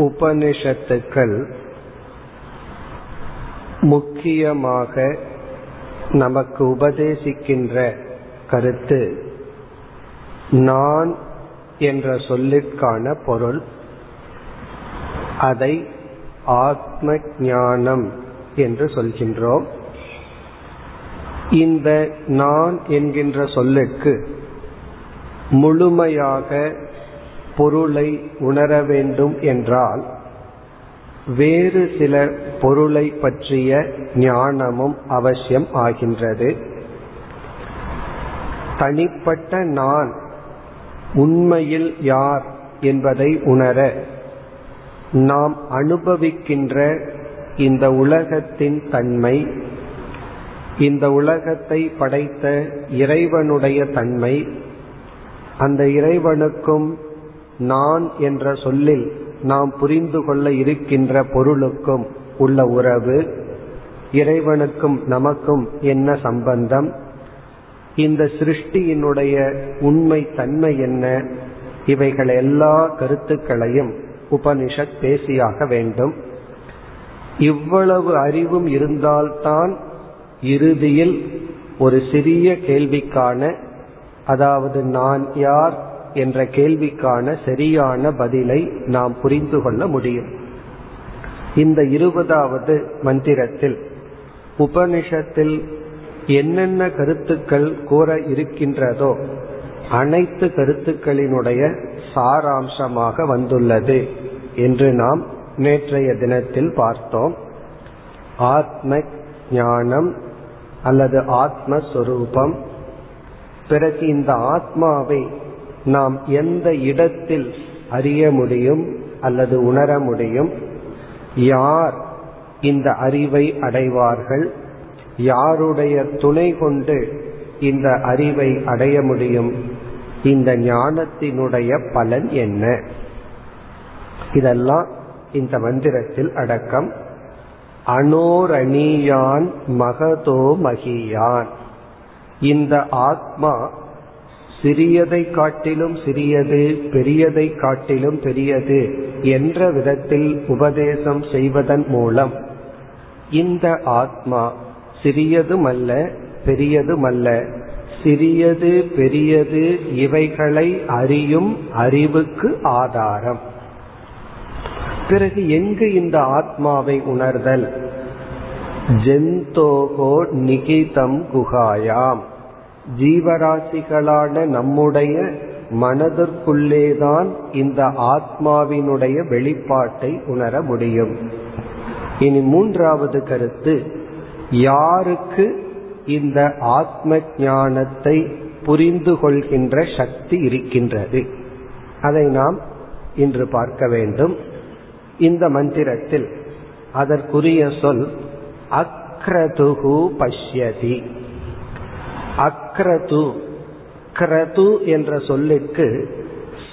உபனிஷத்துக்கள் முக்கியமாக நமக்கு உபதேசிக்கின்ற கருத்து நான் என்ற சொல்லிற்கான பொருள் அதை ஆத்ம ஞானம் என்று சொல்கின்றோம். இந்த நான் என்கின்ற சொல்லுக்கு முழுமையாக பொருளை உணர வேண்டும் என்றால் வேறு சில பொருளை பற்றிய ஞானமும் அவசியம் ஆகின்றது. தனிப்பட்ட நான் உண்மையில் யார் என்பதை உணர நாம் அனுபவிக்கின்ற இந்த உலகத்தின் தன்மை இந்த உலகத்தை படைத்த இறைவனுடைய தன்மை அந்த இறைவனுக்கும் நான் என்ற சொல்லில் நாம் புரிந்து கொள்ள இருக்கின்ற பொருளுக்கும் உள்ள உறவு இறைவனுக்கும் நமக்கும் என்ன சம்பந்தம்? இந்த சிருஷ்டியினுடைய உண்மை தன்மை என்ன? இவைகள் எல்லா கருத்துக்களையும் உபனிஷத் பேசியாக வேண்டும். இவ்வளவு அறிவும் இருந்தால்தான் இறுதியில் ஒரு சிறிய கேள்விக்கான அதாவது நான் யார் என்ற கேள்விக்கான சரியான பதிலை நாம் புரிந்து கொள்ள முடியும். இந்த இருபதாவது மந்திரத்தில் உபனிஷத்தில் என்னென்ன கருத்துக்கள் கூற இருக்கின்றதோ அனைத்து கருத்துக்களினுடைய சாராம்சமாக வந்துள்ளது என்று நாம் நேற்றைய தினத்தில் பார்த்தோம். ஆத்ம ஞானம் அல்லது ஆத்மஸ்வரூபம் பிறகு இந்த ஆத்மாவை நாம் எந்த இடத்தில் அறிய முடியும் அல்லது உணர முடியும்? யார் இந்த அறிவை அடைவார்கள்? யாருடைய துணை கொண்டு இந்த அறிவை அடைய முடியும்? இந்த ஞானத்தினுடைய பலன் என்ன? இதெல்லாம் இந்த மந்திரத்தில் அடக்கம். அனோரணியான் மகதோ மகியான். இந்த ஆத்மா சிறியதை காட்டிலும் சிறியது பெரியதை காட்டிலும் பெரியது என்ற விதத்தில் உபதேசம் செய்வதன் மூலம் இந்த ஆத்மா சிறியதுமல்ல பெரியதுமல்ல. சிறியது பெரியது இவைகளை அறியும் அறிவுக்கு ஆதாரம். பிறகு எங்கு இந்த ஆத்மாவை உணர்தல்? ஜெந்தோகோ நிகிதம் குகாயாம் ஜீவராசிகளான நம்முடைய மனதிற்குள்ளேதான் இந்த ஆத்மாவினுடைய வெளிப்பாட்டை உணர முடியும். இனி மூன்றாவது கருத்து யாருக்கு இந்த ஆத்ம ஞானத்தை புரிந்து கொள்கின்ற சக்தி இருக்கின்றது? அதை நாம் இன்று பார்க்க வேண்டும். இந்த மந்திரத்தில் அதற்குரிய சொல் அக்ரதுகு பஷ்யதி. அக் அக்ரது கிரது என்ற சொல்லுக்கு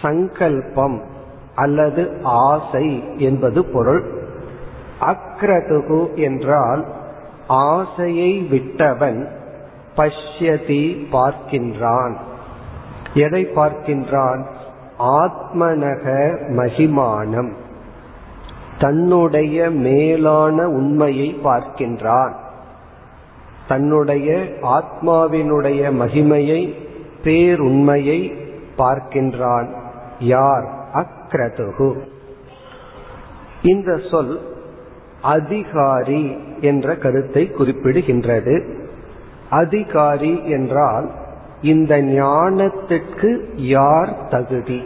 சங்கல்பம் அல்லது ஆசை என்பது பொருள். அக்ரதுகு என்றால் ஆசையை விட்டவன் பஷ்யதி பார்க்கின்றான். எதை பார்க்கின்றான்? ஆத்மனக மகிமானம். தன்னுடைய மேலான உண்மையை பார்க்கின்றான். தன்னுடைய ஆத்மாவினுடைய மகிமையை பேருண்மையை பார்க்கின்றான். யார்? அக்ரதுகு இந்த சொல் அதிகாரி என்ற கருத்தை குறிப்பிடுகின்றது. அதிகாரி என்றால் இந்த ஞானத்திற்கு யார் தகுதி?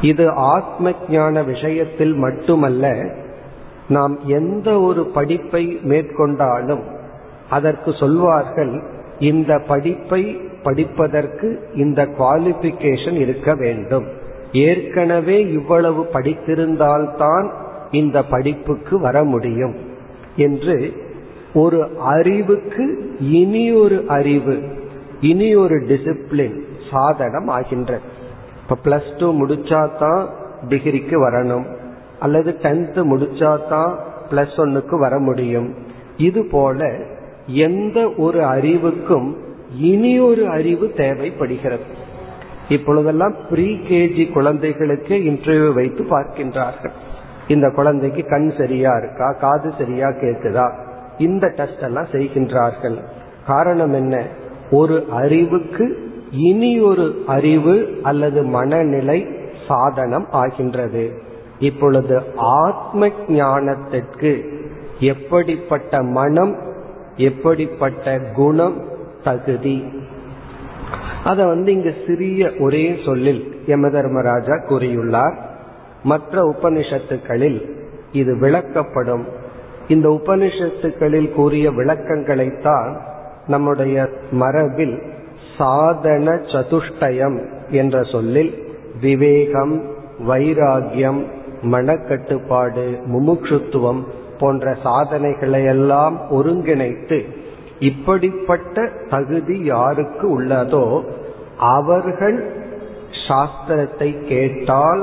இது ஆத்ம ஞான விஷயத்தில் மட்டுமல்ல நாம் எந்த ஒரு படிப்பை மேற்கொண்டாலும் அதற்கு சொல்வார்கள் இந்த படிப்பை படிப்பதற்கு இந்த குவாலிபிகேஷன் இருக்க வேண்டும். ஏற்கனவே இவ்வளவு படித்திருந்தால்தான் இந்த படிப்புக்கு வர முடியும். என்று ஒரு அறிவுக்கு இனி ஒரு அறிவு இனி ஒரு டிசிப்ளின் சாதனம் ஆகின்றது இப்ப பிளஸ் டூ முடிச்சாதான் டிகிரிக்கு வரணும் அல்லது டென்த் முடிச்சாதான் பிளஸ் ஒன்னுக்கு வர முடியும். இது போல எந்த ஒரு அறிவுக்கும் இனி ஒரு அறிவு தேவைப்படுகிறது. இப்பொழுதெல்லாம் ப்ரீ கேஜி குழந்தைகளுக்கு இன்டர்வியூ வைத்து பார்க்கின்றார்கள். இந்த குழந்தைக்கு கண் சரியா இருக்கா காது சரியா கேட்குதா இந்த டெஸ்ட் எல்லாம் செய்கின்றார்கள். காரணம் என்ன? ஒரு அறிவுக்கு இனி ஒரு அறிவு அல்லது மனநிலை சாதனம் ஆகின்றது. இப்பொழுது ஆத்ம ஞானத்திற்கு எப்படிப்பட்ட மனம் எப்படிப்பட்ட குணம் தகுதி? அத வந்து இங்கு சிறிய ஒரே சொல்லில் யம தர்மராஜா கூறியுள்ளார். மற்ற உபனிஷத்துக்களில் இது விளக்கப்படும். இந்த உபனிஷத்துக்களில் கூறிய விளக்கங்களைத்தான் நம்முடைய மரபில் சாதன சதுஷ்டயம் என்ற சொல்லில் விவேகம் வைராகியம் மனக்கட்டுப்பாடு முமுட்சுத்துவம் போன்ற சாதனைகளை எல்லாம் ஒருங்கிணைத்து இப்படிப்பட்ட தகுதி யாருக்கு உள்ளதோ அவர்கள் சாஸ்திரத்தை கேட்டால்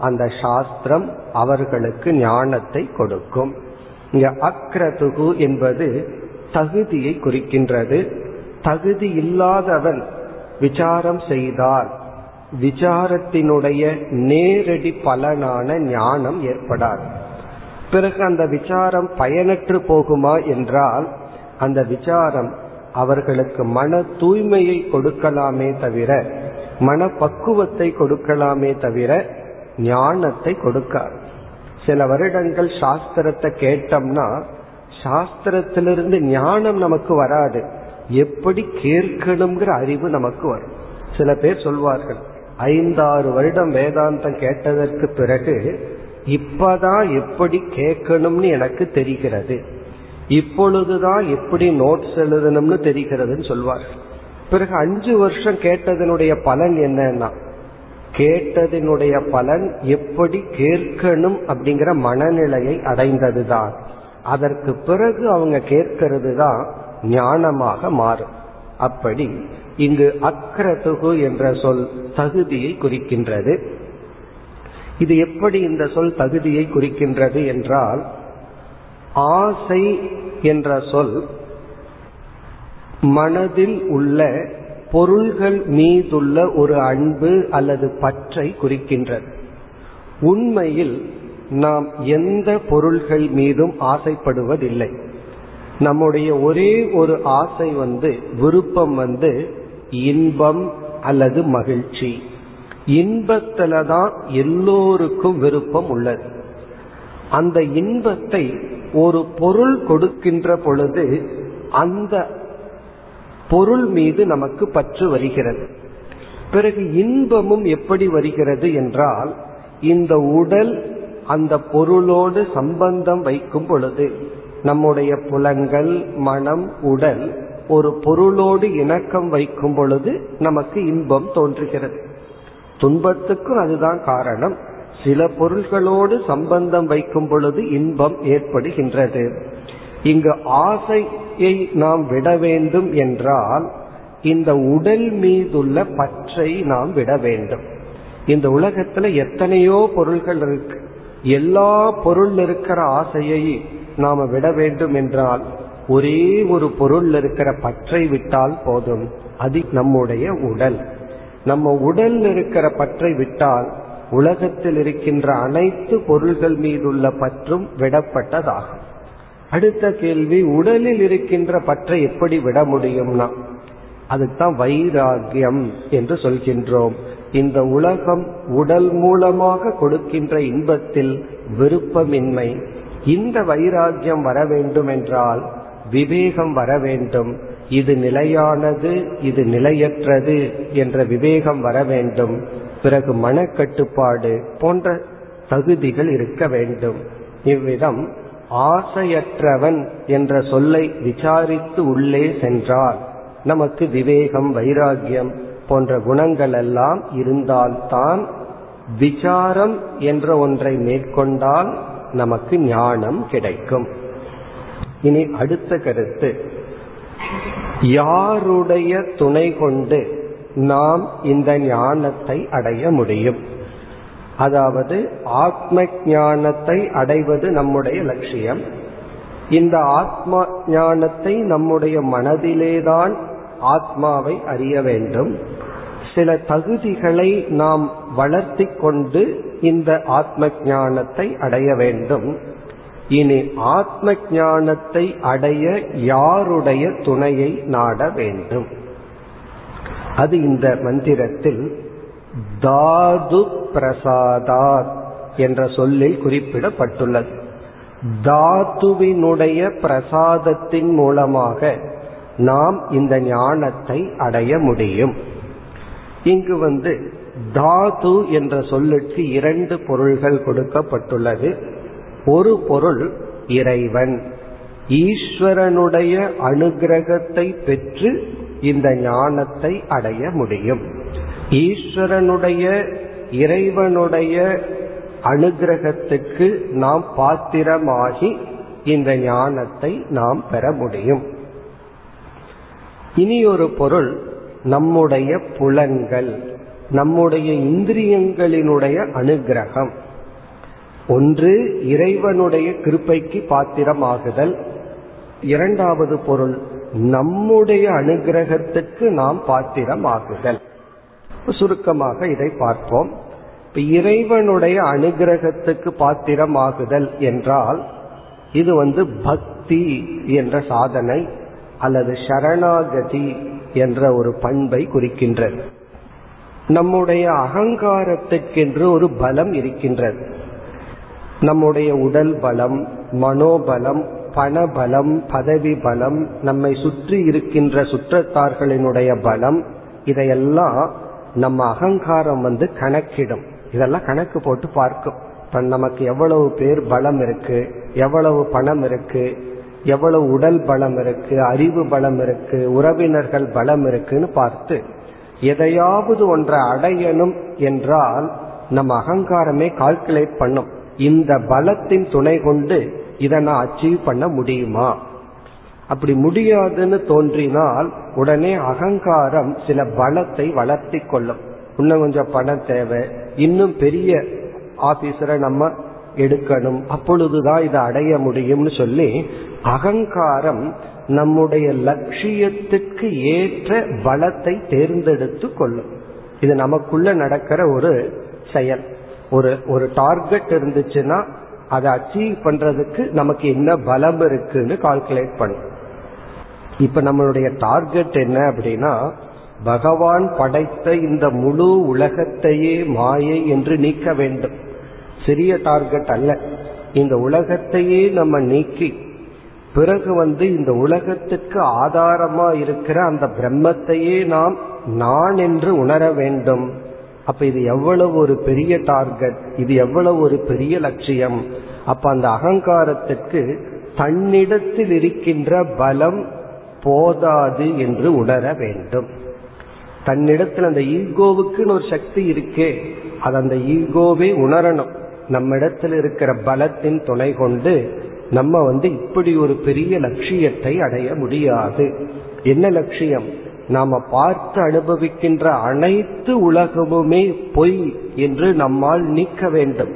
அந்த சாஸ்திரம் அவர்களுக்கு ஞானத்தை கொடுக்கும். இங்க அக்ரதுகு என்பது தகுதியை குறிக்கின்றது. தகுதி இல்லாதவன் விசாரம் செய்தால் விசாரத்தினுடைய நேரடி பலனான ஞானம் ஏற்படாது. பிறகு அந்த விசாரம் பயனற்று போகுமா என்றால் அந்த விசாரம் அவர்களுக்கு மன தூய்மையை கொடுக்கலாமே தவிர மன பக்குவத்தை கொடுக்கலாமே தவிர ஞானத்தை கொடுக்காது. சில வருடங்கள் சாஸ்திரத்தை கேட்டோம்னா சாஸ்திரத்திலிருந்து ஞானம் நமக்கு வராது. எப்படி கேட்கணுங்கிற அறிவு நமக்கு வரும். சில பேர் சொல்வார்கள் ஐந்தாறு வருடம் வேதாந்தம் கேட்டதற்கு பிறகு இப்பதான் எப்படி கேட்கணும்னு எனக்கு தெரிகிறது. இப்பொழுதுதான் எப்படி நோட்ஸ் எழுதணும்னு தெரிகிறதுன்னு சொல்வார் பிறகு அஞ்சு வருஷம் கேட்டதனுடைய பலன் என்னன்னா கேட்டதனுடைய பலன் எப்படி கேட்கணும் அப்படிங்கிற மனநிலையை அடைந்ததுதான். அதற்கு பிறகு அவங்க கேட்கிறது தான் ஞானமாக மாறும். அப்படி இங்கு அக்ரதுகு என்ற சொல் தகுதியை குறிக்கின்றது. இது எப்படி இந்த சொல் தகுதியை குறிக்கின்றது என்றால் ஆசை என்ற சொல் மனதில் உள்ள பொருள்கள் மீதுள்ள ஒரு அன்பு அல்லது பற்றை குறிக்கின்றது. உண்மையில் நாம் எந்த பொருள்கள் மீதும் ஆசைப்படுவதில்லை. நம்முடைய ஒரே ஒரு ஆசை வந்து விருப்பம் வந்து இன்பம் அல்லது மகிழ்ச்சி. இன்பத்துல தான் எல்லோருக்கும் விருப்பம் உள்ளது. அந்த இன்பத்தை ஒரு பொருள் கொடுக்கின்ற பொழுது அந்த பொருள் மீது நமக்கு பற்று வருகிறது. பிறகு இன்பமும் எப்படி வருகிறது என்றால் இந்த உடல் அந்த பொருளோடு சம்பந்தம் வைக்கும் பொழுது நம்முடைய புலங்கள் மனம் உடல் ஒரு பொருளோடு இணக்கம் வைக்கும் பொழுது நமக்கு இன்பம் தோன்றுகிறது. துன்பத்துக்கும் அதுதான் காரணம். சில பொருள்களோடு சம்பந்தம் வைக்கும் பொழுது இன்பம் ஏற்படுகின்றது. இங்கு ஆசையை நாம் விட வேண்டும் என்றால் இந்த உடல் மீதுள்ள பற்றை நாம் விட வேண்டும். இந்த உலகத்துல எத்தனையோ பொருள்கள் இருக்கு. எல்லா பொருள் இருக்கிற ஆசையை நாம விட வேண்டும் என்றால் ஒரே ஒரு பொருள் இருக்கிற பற்றை விட்டால் போதும். அது நம்முடைய உடல். நம்ம உடல் இருக்கிற பற்றை விட்டால் உலகத்தில் இருக்கின்ற அனைத்து பொருள்கள் மீதுள்ள பற்றும் விடப்பட்டதாகும். அடுத்த கேள்வி உடலில் இருக்கின்ற பற்றை எப்படி விட முடியும்னா? அதுதான் வைராகியம் என்று சொல்கின்றோம். இந்த உலகம் உடல் மூலமாக கொடுக்கின்ற இன்பத்தில் விருப்பமின்மை. இந்த வைராகியம் வர வேண்டும் என்றால் விவேகம் வர வேண்டும். இது நிலையானது இது நிலையற்றது என்ற விவேகம் வர வேண்டும். பிறகு மனக்கட்டுப்பாடு போன்ற தகுதிகள் இருக்க வேண்டும். இவ்விதம் ஆசையற்றவன் என்ற சொல்லை விசாரித்து உள்ளே சென்றால் நமக்கு விவேகம் வைராகியம் போன்ற குணங்கள் எல்லாம் இருந்தால்தான் விசாரம் என்ற ஒன்றை மேற்கொண்டால் நமக்கு ஞானம் கிடைக்கும். இனி அடுத்த கருத்து. யாருடைய துணை கொண்டு நாம் இந்த ஞானத்தை அடைய முடியும்? அதாவது ஆத்ம ஞானத்தை அடைவது நம்முடைய லட்சியம். இந்த ஆத்ம ஞானத்தை நம்முடைய மனதிலேதான் ஆத்மாவை அறிய வேண்டும். சில தகுதிகளை நாம் வளர்த்தி கொண்டு இந்த ஆத்ம ஞானத்தை அடைய வேண்டும். இனி ஆத்ம ஞானத்தை அடைய யாருடைய துணையை நாட வேண்டும்? அது இந்த மந்திரத்தில் தாது பிரசாதாத் என்ற சொல்லில் குறிப்பிடப்பட்டுள்ளது. தாத்துவினுடைய பிரசாதத்தின் மூலமாக நாம் இந்த ஞானத்தை அடைய முடியும். இங்கு வந்து தாது என்ற சொல்லுக்கு இரண்டு பொருள்கள் கொடுக்கப்பட்டுள்ளது. ஒரு பொருள் இறைவன். ஈஸ்வரனுடைய அனுகிரகத்தை பெற்று இந்த ஞானத்தை அடைய முடியும். ஈஸ்வரனுடைய இறைவனுடைய அனுகிரகத்துக்கு நாம் பாத்திரமாகி இந்த ஞானத்தை நாம் பெற முடியும். இனி ஒரு பொருள் நம்முடைய புலன்கள் நம்முடைய இந்திரியங்களினுடைய அனுகிரகம். ஒன்று இறைவனுடைய கிருப்பைக்கு பாத்திரமாகுதல். இரண்டாவது பொருள் நம்முடைய அனுகிரகத்துக்கு நாம் பாத்திரமாகுதல். சுருக்கமாக இதை பார்ப்போம். இப்ப இறைவனுடைய அனுகிரகத்துக்கு பாத்திரமாகுதல் என்றால் இது வந்து பக்தி என்ற சாதனை அல்லது சரணாகதி என்ற ஒரு பண்பை குறிக்கின்றது. நம்முடைய அகங்காரத்துக்கென்று ஒரு பலம் இருக்கின்றது. நம்முடைய உடல் பலம் மனோபலம் பணபலம் பதவி பலம் நம்மை சுற்றி இருக்கின்ற சுற்றத்தார்களினுடைய பலம் இதையெல்லாம் நம்ம அகங்காரம் வந்து கணக்கிடும். இதெல்லாம் கணக்கு போட்டு பார்க்கும். இப்ப நமக்கு எவ்வளவு பேர் பலம் இருக்கு எவ்வளவு பணம் இருக்கு எவ்வளவு உடல் பலம் இருக்கு அறிவு பலம் இருக்கு உறவினர்கள் பலம் இருக்குன்னு பார்த்து எதையாவது ஒன்றை அடையணும் என்றால் நம்ம அகங்காரமே கால்குலேட் பண்ணும். இந்த பலத்தின் துணை கொண்டு இதை நான் அச்சீவ் பண்ண முடியுமா? அப்படி முடியாதுன்னு தோன்றினால் உடனே அகங்காரம் சில பலத்தை வளர்த்தி கொள்ளும். இன்னும் கொஞ்சம் பணம் தேவை. இன்னும் பெரிய ஆபீசரை நம்ம எடுக்கணும். அப்பொழுதுதான் இதை அடைய முடியும்னு சொல்லி அகங்காரம் நம்முடைய லட்சியத்துக்கு ஏற்ற பலத்தை தேர்ந்தெடுத்து கொள்ளும். இது நமக்குள்ள நடக்கிற ஒரு செயல். ஒரு ஒரு டார்கெட் இருந்துச்சுன்னா அதை அச்சீவ் பண்றதுக்கு நமக்கு என்ன பலம் இருக்குன்னு கால்குலேட் பண்ணும் இப்ப நம்மளுடைய டார்கெட் என்ன அப்படின்னா பகவான் படைத்த இந்த முழு உலகத்தையே மாயை என்று நீக்க வேண்டும். சிறிய டார்கெட் அல்ல. இந்த உலகத்தையே நம்ம நீக்கி பிறகு வந்து இந்த உலகத்துக்கு ஆதாரமா இருக்கிற அந்த பிரம்மத்தையே நாம் நான் என்று உணர வேண்டும். அப்ப இது எவ்வளவு ஒரு பெரிய டார்கெட் இது எவ்வளவு ஒரு பெரிய லட்சியம். அப்ப அந்த அகங்காரத்துக்கு தன்னிடத்தில் இருக்கின்ற பலம் போதாது என்று உணர வேண்டும். தன்னிடத்தில் அந்த ஈகோவுக்குன்னு ஒரு சக்தி இருக்கே அது அந்த ஈகோவே உணரணும். நம்மிடத்தில் இருக்கிற பலத்தின் துணை கொண்டு நம்ம வந்து இப்படி ஒரு பெரிய லட்சியத்தை அடைய முடியாது. என்ன லட்சியம்? நாம பார்த்து அனுபவிக்கின்ற அனைத்து உலகமுமே பொய் என்று நம்மால் நீக்க வேண்டும்.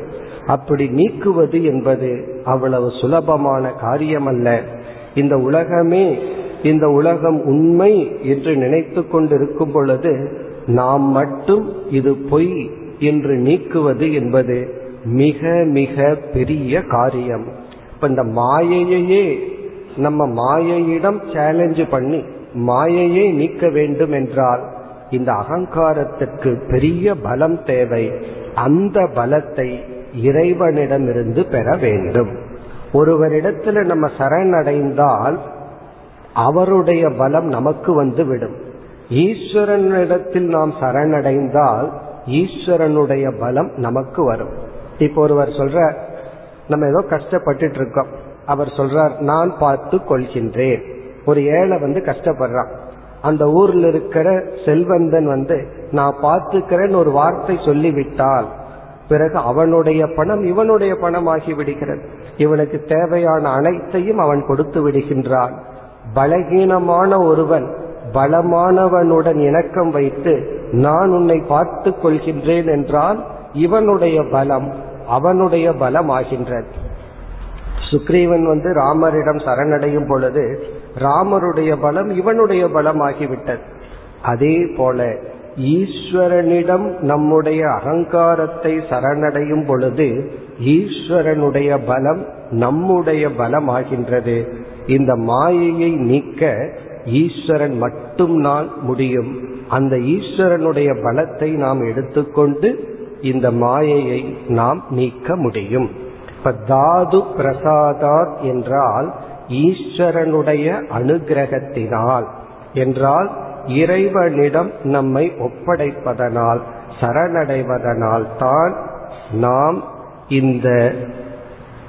அப்படி நீக்குவது என்பது அவ்வளவு சுலபமான காரியம் அல்ல இந்த உலகமே இந்த உலகம் உண்மை என்று நினைத்து கொண்டிருக்கும் பொழுது நாம் மட்டும் இது பொய் என்று நீக்குவது என்பது மிக மிக பெரிய காரியம். இப்ப இந்த மாயையே நம்ம மாயையிடம் சேலஞ்சு பண்ணி மாயையை நீக்க வேண்டும் என்றால் இந்த அகங்காரத்திற்கு பெரிய பலம் தேவை. அந்த பலத்தை இறைவனிடமிருந்து பெற வேண்டும். ஒருவரிடத்துல நம்ம சரணடைந்தால் அவருடைய பலம் நமக்கு வந்து விடும் ஈஸ்வரனிடத்தில் நாம் சரணடைந்தால் ஈஸ்வரனுடைய பலம் நமக்கு வரும். இப்போ ஒருவர் சொல்ற நம்ம ஏதோ கஷ்டப்பட்டுட்டு இருக்கோம். அவர் சொல்றார் நான் பார்த்து கொள்கின்றேன். ஒரு ஏழை வந்து கஷ்டப்படுறான். அந்த ஊர்ல இருக்கிற செல்வந்தன் வந்து நான் பார்த்துக்கிறேன்னு ஒரு வார்த்தை சொல்லிவிட்டால் பிறகு அவனுடைய பணம் இவனுடைய பணம் ஆகி விடுகிறது. இவனுக்கு தேவையான அனைத்தையும் அவன் கொடுத்து விடுகின்றான். பலகீனமான ஒருவன் பலமானவனுடன் இணக்கம் வைத்து நான் உன்னை பார்த்து கொள்கின்றேன் என்றால் இவனுடைய பலம் அவனுடைய பலம் ஆகின்றது சுக்ரீவன் வந்து ராமரிடம் சரணடையும் பொழுது ராமருடைய பலம் இவனுடைய பலம் ஆகிவிட்டது அதே போல ஈஸ்வரனிடம் நம்முடைய அகங்காரத்தை சரணடையும் பொழுது ஈஸ்வரனுடைய பலம் நம்முடைய பலம் ஆகின்றது இந்த மாயையை நீக்க ஈஸ்வரன் மட்டும்தான் முடியும். அந்த ஈஸ்வரனுடைய பலத்தை நாம் எடுத்துக்கொண்டு இந்த மாயையை நாம் நீக்க முடியும். இப்ப தாது பிரசாதாத் என்றால் ஈஸ்வரனுடைய அனுகிரகத்தினால் என்றால் இறைவனிடம் நம்மை ஒப்படைப்பதனால் சரணடைவதனால் தான் நாம் இந்த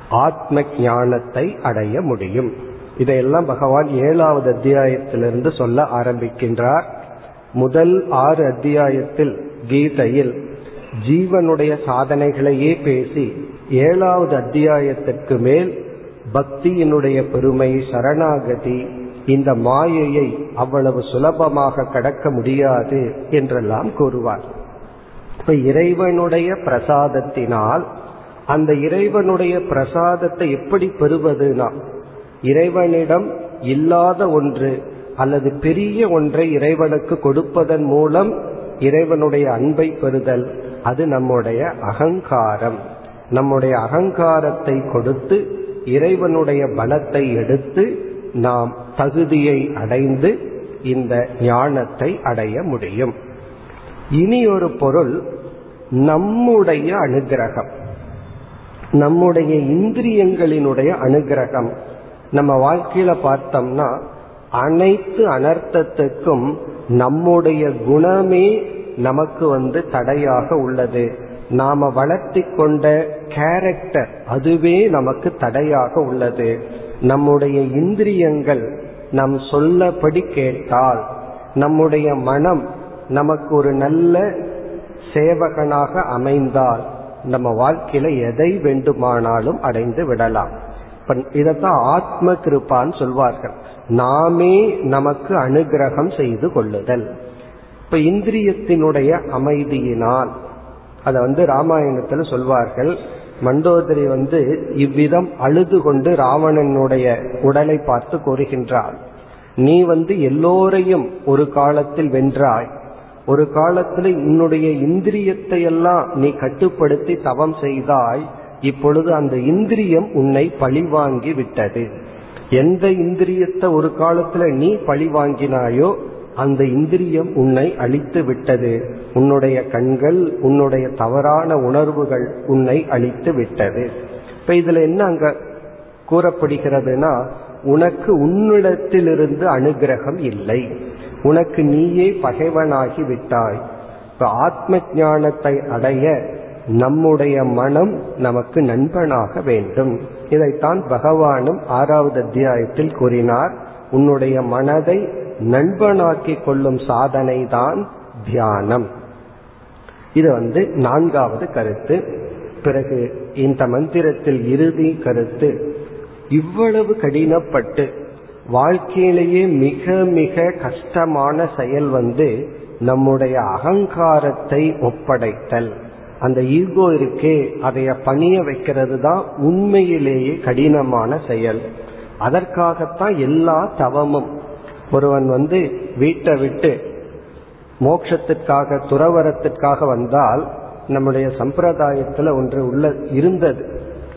ஆத்ம ஞானத்தை அடைய முடியும். இதையெல்லாம் பகவான் ஏழாவது அத்தியாயத்திலிருந்து சொல்ல ஆரம்பிக்கின்றார். முதல் ஆறு அத்தியாயத்தில் கீதையில் ஜீவனுடைய சாதனைகளையே பேசி ஏழாவது அத்தியாயத்திற்கு மேல் பக்தியினுடைய பெருமை சரணாகதி இந்த மாயையை அவ்வளவு சுலபமாக கடக்க முடியாது என்றெல்லாம் கூறுவார். இப்ப இறைவனுடைய பிரசாதத்தினால் அந்த இறைவனுடைய பிரசாதத்தை எப்படி பெறுவதுனா இறைவனிடம் இல்லாத ஒன்று அல்லது பெரிய ஒன்றை இறைவனுக்கு கொடுப்பதன் மூலம் இறைவனுடைய அன்பை பெறுதல் அது நம்முடைய அகங்காரம். நம்முடைய அகங்காரத்தை கொடுத்து இறைவனுடைய பலத்தை எடுத்து நாம் தகுதியை அடைந்து இந்த ஞானத்தை அடைய முடியும். இனி ஒரு பொருள் நம்முடைய அனுகிரகம். நம்முடைய இந்திரியங்களினுடைய அனுகிரகம். நம்ம வாழ்க்கையில பார்த்தோம்னா அனைத்து அனர்த்தத்துக்கும் நம்முடைய குணமே நமக்கு வந்து தடையாக உள்ளது. நாம வளர்த்தி கொண்ட கேரக்டர் அதுவே நமக்கு தடையாக உள்ளது. நம்முடைய இந்திரியங்கள் நம் சொல்லபடி கேட்டால் நம்முடைய மனம் நமக்கு ஒரு நல்ல சேவகனாக அமைந்தால் நம்ம வாழ்க்கையில எதை வேண்டுமானாலும் அடைந்து விடலாம். இதத்தான் ஆத்ம கிருப்பான்னு சொல்வார்கள். நாமே நமக்கு அனுகிரகம் செய்து கொள்ளுதல். இப்ப இந்திரியத்தினுடைய அமைதியினால் அதை வந்து ராமாயணத்துல சொல்வார்கள். மண்டோதரி வந்து இவ்விதம் அழுது கொண்டு ராவணனுடைய உடலை பார்த்து கூறுகின்றார் நீ வந்து எல்லோரையும் ஒரு காலத்தில் வென்றாய். ஒரு காலத்தில் உன்னுடைய இந்திரியத்தை எல்லாம் நீ கட்டுப்படுத்தி தவம் செய்தாய். இப்பொழுது அந்த இந்திரியம் உன்னை பழிவாங்கி விட்டது. எந்த இந்திரியத்தை ஒரு காலத்துல நீ பழி வாங்கினாயோ அந்த இந்திரியம் உன்னை அழித்து விட்டது. உன்னுடைய கண்கள் உன்னுடைய தவறான உணர்வுகள் உன்னை அழித்து விட்டது. இப்ப இதுல என்ன அங்க கூறப்படுகிறதுனா உனக்கு உன்னிடத்திலிருந்து அனுகிரகம் இல்லை. உனக்கு நீயே பகைவனாகி விட்டாய். இப்ப ஆத்ம ஞானத்தை அடைய நம்முடைய மனம் நமக்கு நண்பனாக வேண்டும். இதைத்தான் பகவானும் ஆறாவது அத்தியாயத்தில் கூறினார். உன்னுடைய மனதை நண்பனாக்கி கொள்ளும் சாதனை தான் தியானம். இது வந்து நான்காவது கருத்து. பிறகு இந்த மந்திரத்தில் இறுதி கருத்து. இவ்வளவு கடினப்பட்டு வாழ்க்கையிலேயே மிக மிக கஷ்டமான செயல் வந்து நம்முடைய அகங்காரத்தை ஒப்படைத்தல். அந்த ஈகோ இருக்கே அதைய பணிய வைக்கிறது தான் உண்மையிலேயே கடினமான செயல். அதற்காகத்தான் எல்லா தவமும் ஒருவன் வந்து வீட்டை விட்டு மோட்சத்திற்காக துறவரத்திற்காக வந்தால் நம்முடைய சம்பிரதாயத்துல ஒன்று உள்ள இருந்தது.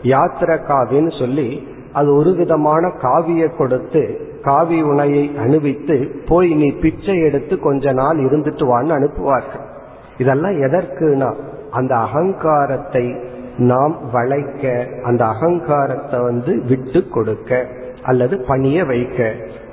யாத்திரை காவின்னு சொல்லி அது ஒரு விதமான காவியை கொடுத்து காவி உணையை அணிவித்து போய் நீ பிச்சை எடுத்து கொஞ்ச நாள் இருந்துட்டு வான்னு அனுப்புவார்கள். இதெல்லாம் எதற்குனா அந்த அகங்காரத்தை நாம் வளைக்க அந்த அகங்காரத்தை வந்து விட்டு கொடுக்க அல்லது பணிய வைக்க.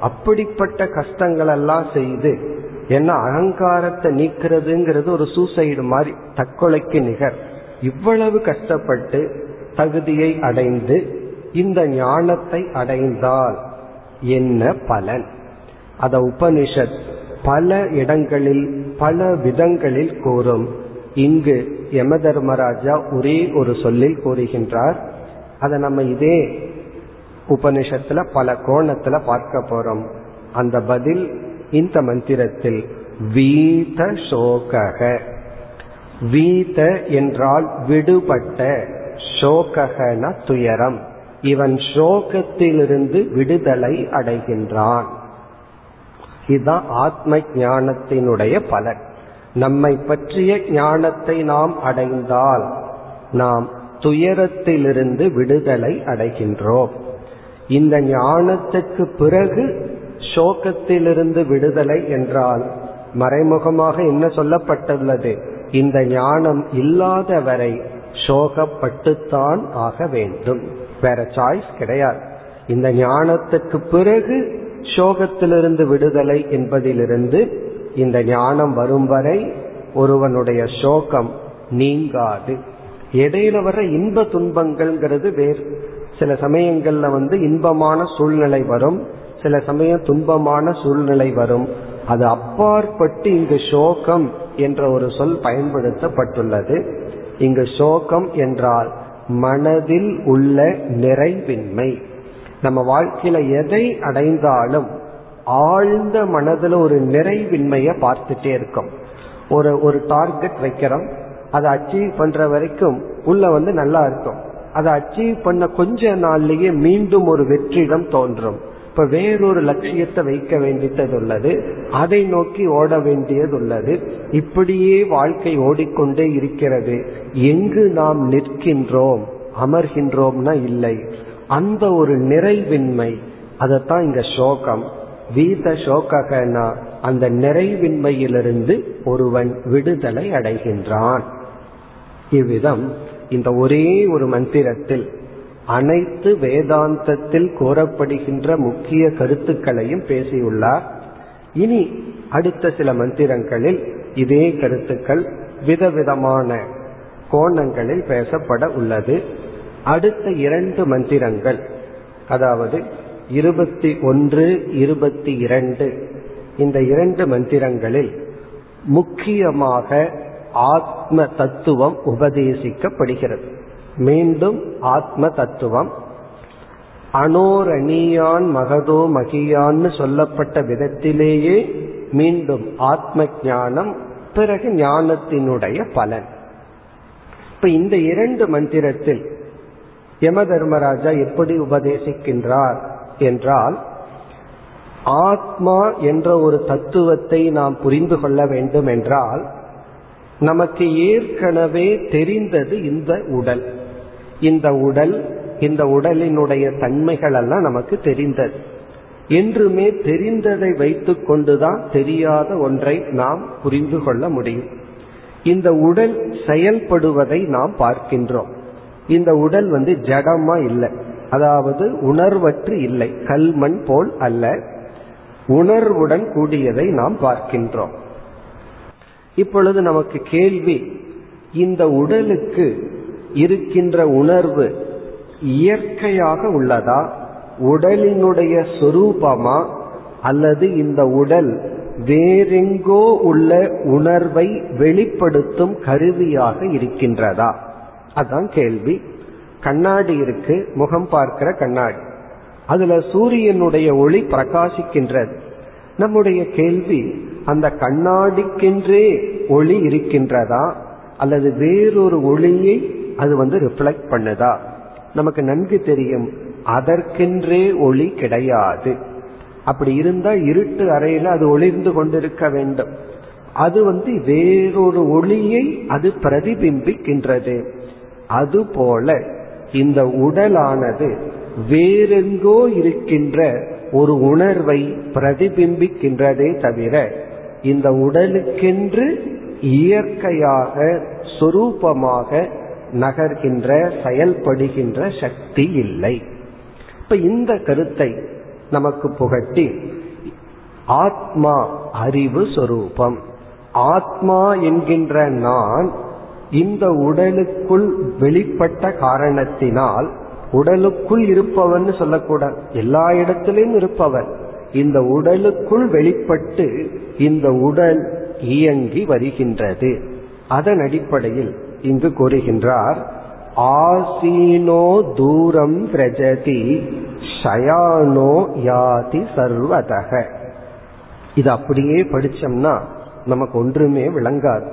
அப்படிப்பட்ட கஷ்டங்கள் எல்லாம் செய்து ஏன்னா அகங்காரத்தை நீக்கிறதுங்கிறது ஒரு சூசைடு மாதிரி தற்கொலைக்கு நிகர். இவ்வளவு கஷ்டப்பட்டு தகுதியை அடைந்து இந்த ஞானத்தை அடைந்தால் என்ன பலன்? அத உபனிஷத் பல இடங்களில் பல விதங்களில் கூறும். இங்கு யம தர்மராஜா ஒரே ஒரு சொல்லில் கூறுகின்றார். அதை நம்ம இதே உபனிஷத்துல பல கோணத்துல பார்க்க போறோம். அந்த பதில் இந்த மந்திரத்தில் வீத சோகக. வீத என்றால் விடுபட்ட சோகன துயரம். இவன் சோகத்திலிருந்து விடுதலை அடைகின்றான். இதுதான் ஆத்ம ஞானத்தினுடைய பலன். நம்மை பற்றிய ஞானத்தை நாம் அடைந்தால் நாம் துயரத்திலிருந்து விடுதலை அடைகின்றோம். இந்த ஞானத்துக்கு பிறகு சோகத்திலிருந்து விடுதலை என்றால் மறைமுகமாக என்ன சொல்லப்பட்டுள்ளது? இந்த ஞானம் இல்லாத வரை சோகப்பட்டுத்தான் ஆக வேண்டும். வேற சாய்ஸ் கிடையாது. இந்த ஞானத்துக்கு பிறகு சோகத்திலிருந்து விடுதலை என்பதிலிருந்து இந்த ஞானம் வரும் வரை ஒருவனுடைய சோகம் நீங்காது. இடையில வர இன்ப துன்பங்கள்ங்கிறது வேறு. சில சமயங்கள்ல வந்து இன்பமான சூழ்நிலை வரும் சில சமயம் துன்பமான சூழ்நிலை வரும். அது அப்பாற்பட்டு இங்கு சோகம் என்ற ஒரு சொல் பயன்படுத்தப்பட்டுள்ளது. இங்கு சோகம் என்றால் மனதில் உள்ள நிறைவின்மை. நம்ம வாழ்க்கையில எதை அடைந்தாலும் ஆழ்ந்த மனதில் ஒரு நிறைவின்மையை பார்த்துட்டே இருக்கும். ஒரு ஒரு டார்கெட் வைக்கிறோம். அதை அச்சீவ் பண்ற வரைக்கும் உள்ள வந்து நல்லா இருக்கும். அதை அச்சீவ் பண்ண கொஞ்ச நாள்லயே மீண்டும் ஒரு வெற்றிடம் தோன்றும். இப்ப வேறொரு லட்சியத்தை வைக்க வேண்டியது உள்ளது அதை நோக்கி ஓட வேண்டியது உள்ளது இப்படியே வாழ்க்கை ஓடிக்கொண்டே இருக்கிறது. எங்கு நாம் நிற்கின்றோம்? அமர்கின்றோம்னா இல்லை. அந்த ஒரு நிறைவின்மை அதத்தான் இங்க சோகம். வீத சோகனா அந்த நிறைவின்மையிலிருந்து ஒருவன் விடுதலை அடைகின்றான். இவ்விதம் இந்த ஒரே ஒரு மந்திரத்தில் அனைத்து வேதாந்தத்தில் கூறப்படுகின்ற முக்கிய கருத்துக்களையும் பேசியுள்ளார். இனி அடுத்த சில மந்திரங்களில் இதே கருத்துக்கள் விதவிதமான கோணங்களில் பேசப்பட உள்ளது. அடுத்த இரண்டு மந்திரங்கள் அதாவது இருபத்தி ஒன்று இருபத்தி இரண்டு இந்த இரண்டு மந்திரங்களில் முக்கியமாக ஆத்ம தத்துவம் உபதேசிக்கப்படுகிறது. மீண்டும் ஆத்ம தத்துவம் அனோரணியான் மகதோ மகியான்னு சொல்லப்பட்ட விதத்திலேயே மீண்டும் ஆத்ம ஞானம் பிறகு ஞானத்தினுடைய பலன். இப்ப இந்த இரண்டு மந்திரத்தில் யம தர்மராஜா எப்படி உபதேசிக்கின்றார் என்றால் ஆத்மா என்ற ஒரு தத்துவத்தை நாம் புரிந்து கொள்ள வேண்டும் என்றால் நமக்கு ஏற்கனவே தெரிந்தது இந்த உடல். இந்த உடல் இந்த உடலினுடைய தன்மைகள் எல்லாம் நமக்கு தெரிந்தது. என்றுமே தெரிந்ததை வைத்து கொண்டுதான் தெரியாத ஒன்றை நாம் புரிந்து கொள்ள முடியும். இந்த உடல் செயல்படுவதை நாம் பார்க்கின்றோம். இந்த உடல் வந்து ஜடமா இல்லை. அதாவது உணர்வற்று இல்லை. கல்மண் போல் அல்ல. உணர்வுடன் கூடியதை நாம் பார்க்கின்றோம். இப்பொழுது நமக்கு கேள்வி இந்த உடலுக்கு இருக்கின்ற உணர்வு இயற்கையாக உள்ளதா? உடலினுடைய சொரூபமா? அல்லது இந்த உடல் வேறெங்கோ உள்ள உணர்வை வெளிப்படுத்தும் கருவியாக இருக்கின்றதா? அதான் கேள்வி. கண்ணாடி இருக்கு முகம் பார்க்கிற கண்ணாடி. அதுல சூரியனுடைய ஒளி பிரகாசிக்கின்றது. நம்முடைய கேள்வி அந்த கண்ணாடிக்கென்றே ஒளி இருக்கின்றதா? அல்லது வேறொரு ஒளியை அது வந்து ரிஃப்ளெக்ட் பண்ணுதா? நமக்கு நன்கு தெரியும் அதற்கென்றே ஒளி கிடையாது. அப்படி இருந்தா இருட்டு அறையில அது ஒளிர்ந்து கொண்டிருக்க வேண்டும். அது வந்து வேறொரு ஒளியை அது பிரதிபிம்பிக்கின்றது. அதுபோல இந்த உடலானது வேறெங்கோ இருக்கின்ற ஒரு உணர்வை பிரதிபிம்பிக்கின்றதே தவிர இந்த உடலுக்கென்று இயற்கையாக சொரூபமாக நகர்கின்ற செயல்படுகின்ற சக்தி இல்லை. இப்ப இந்த கருத்தை நமக்கு புகட்டி ஆத்மா அறிவு சொரூபம். ஆத்மா என்கின்ற நான் இந்த உடலுக்குள் வெளிப்பட்ட காரணத்தினால் உடலுக்குள் இருப்பவன் சொல்லக்கூடாது. எல்லா இடத்திலும் இருப்பவன். இந்த உடலுக்குள் வெளிப்பட்டு இந்த உடல் இயங்கி வருகின்றது. அதன் அடிப்படையில் இங்கு கூறுகின்றார் ஆசீனோ தூரம் பிரஜதி ஷயானோ யாதி சர்வதக. இது அப்படியே படிச்சோம்னா நமக்கு ஒன்றுமே விளங்காது.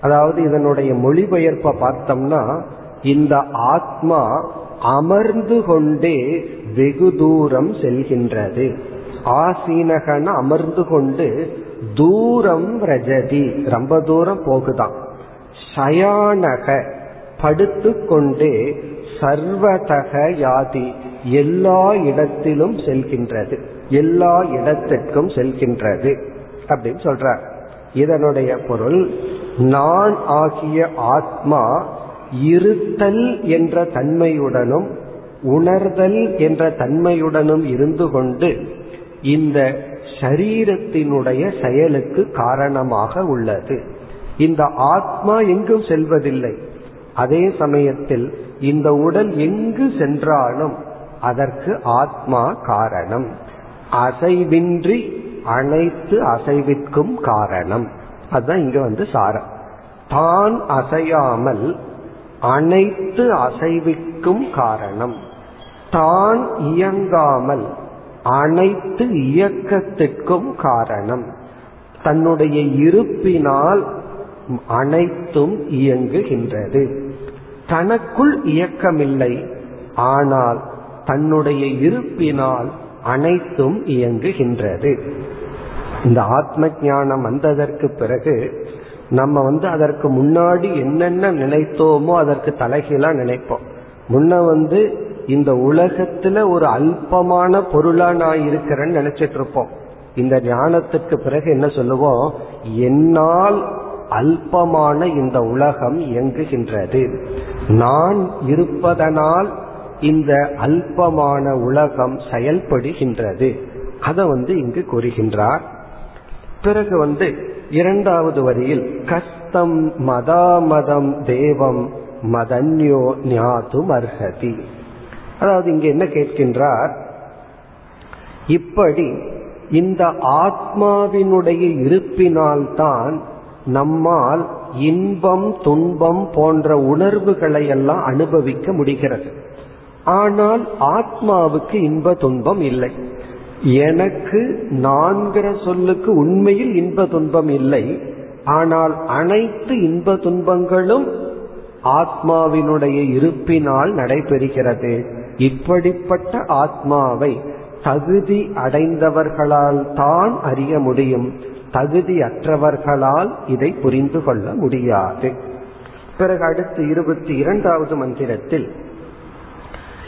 அதாவது இதனுடைய மொழிபெயர்ப்பை பார்த்தோம்னா இந்த ஆத்மா அமர்ந்து கொண்டே வெகு தூரம் செல்கின்றது. ஆசீனகன அமர்ந்து கொண்டு தூரம் ரஜதி. ரொம்ப தூரம் போகுதான். சயானக படுத்து கொண்டே சர்வதக யாதி எல்லா இடத்திலும் செல்கின்றது. எல்லா இடத்திற்கும் செல்கின்றது அப்படின்னு சொல்றார். இதனுடைய பொருள் நான் ஆகிய ஆத்மா இருத்தல் என்ற தன்மையுடனும் உணர்தல் என்ற தன்மையுடனும் இருந்து கொண்டு இந்த சரீரத்தினுடைய செயலுக்கு காரணமாக உள்ளது. இந்த ஆத்மா எங்கும் செல்வதில்லை. அதே சமயத்தில் இந்த உடல் எங்கு சென்றாலும் அதற்கு ஆத்மா காரணம். அசைவின்றி அனைத்து அசைவிற்கும் காரணம். அதுதான் இங்க வந்து சாரம். தான் அசையாமல் அனைத்து அசைவிற்கும் காரணம். தான் இயங்காமல் அனைத்து இயக்கத்திற்கும் காரணம். தன்னுடைய இருப்பினால் அனைத்தும் இயங்குகின்றது. தனக்குள் இயக்கமில்லை ஆனால் தன்னுடைய இருப்பினால் அனைத்தும் இயங்குகின்றது. இந்த ஆத்ம ஞானம் வந்ததற்கு பிறகு நம்ம வந்து அதற்கு முன்னாடி என்னென்ன நினைத்தோமோ அதற்கு தலைகீழா நினைப்போம். முன்ன வந்து இந்த உலகத்துல ஒரு அல்பமான பொருளா நான் இருக்கிறேன்னு நினைச்சிட்டு இருப்போம். இந்த ஞானத்துக்கு பிறகு என்ன சொல்லுவோம்? என்னால் அல்பமான இந்த உலகம் இயங்குகின்றது. நான் இருப்பதனால் இந்த அல்பமான உலகம் செயல்படுகின்றது. அதை வந்து இங்கு கூறுகின்றார். பிறகு வந்து இரண்டாவது வரியில் கஸ்தம் மதாமதம் தேவம் மதன்யோ ஞாதும் அர்ஹதி. அதாவது இங்க என்ன கேட்கின்றார்? இப்படி இந்த ஆத்மாவினுடைய இருப்பினால்தான் நம்மால் இன்பம் துன்பம் போன்ற உணர்வுகளை எல்லாம் அனுபவிக்க முடிகிறது. ஆனால் ஆத்மாவுக்கு இன்ப துன்பம் இல்லை. எனக்கு நான்கிற சொல்லுக்கு உண்மையில் இன்ப துன்பம் இல்லை. ஆனால் அனைத்து இன்ப துன்பங்களும் ஆத்மாவினுடைய இருப்பினால் நடைபெறுகிறது. இப்படிப்பட்ட ஆத்மாவை தகுதி அடைந்தவர்களால் தான் அறிய முடியும். தகுதி அற்றவர்களால் இதை புரிந்து கொள்ள முடியாது. பிறகு அடுத்து இருபத்தி இரண்டாவது மந்திரத்தில்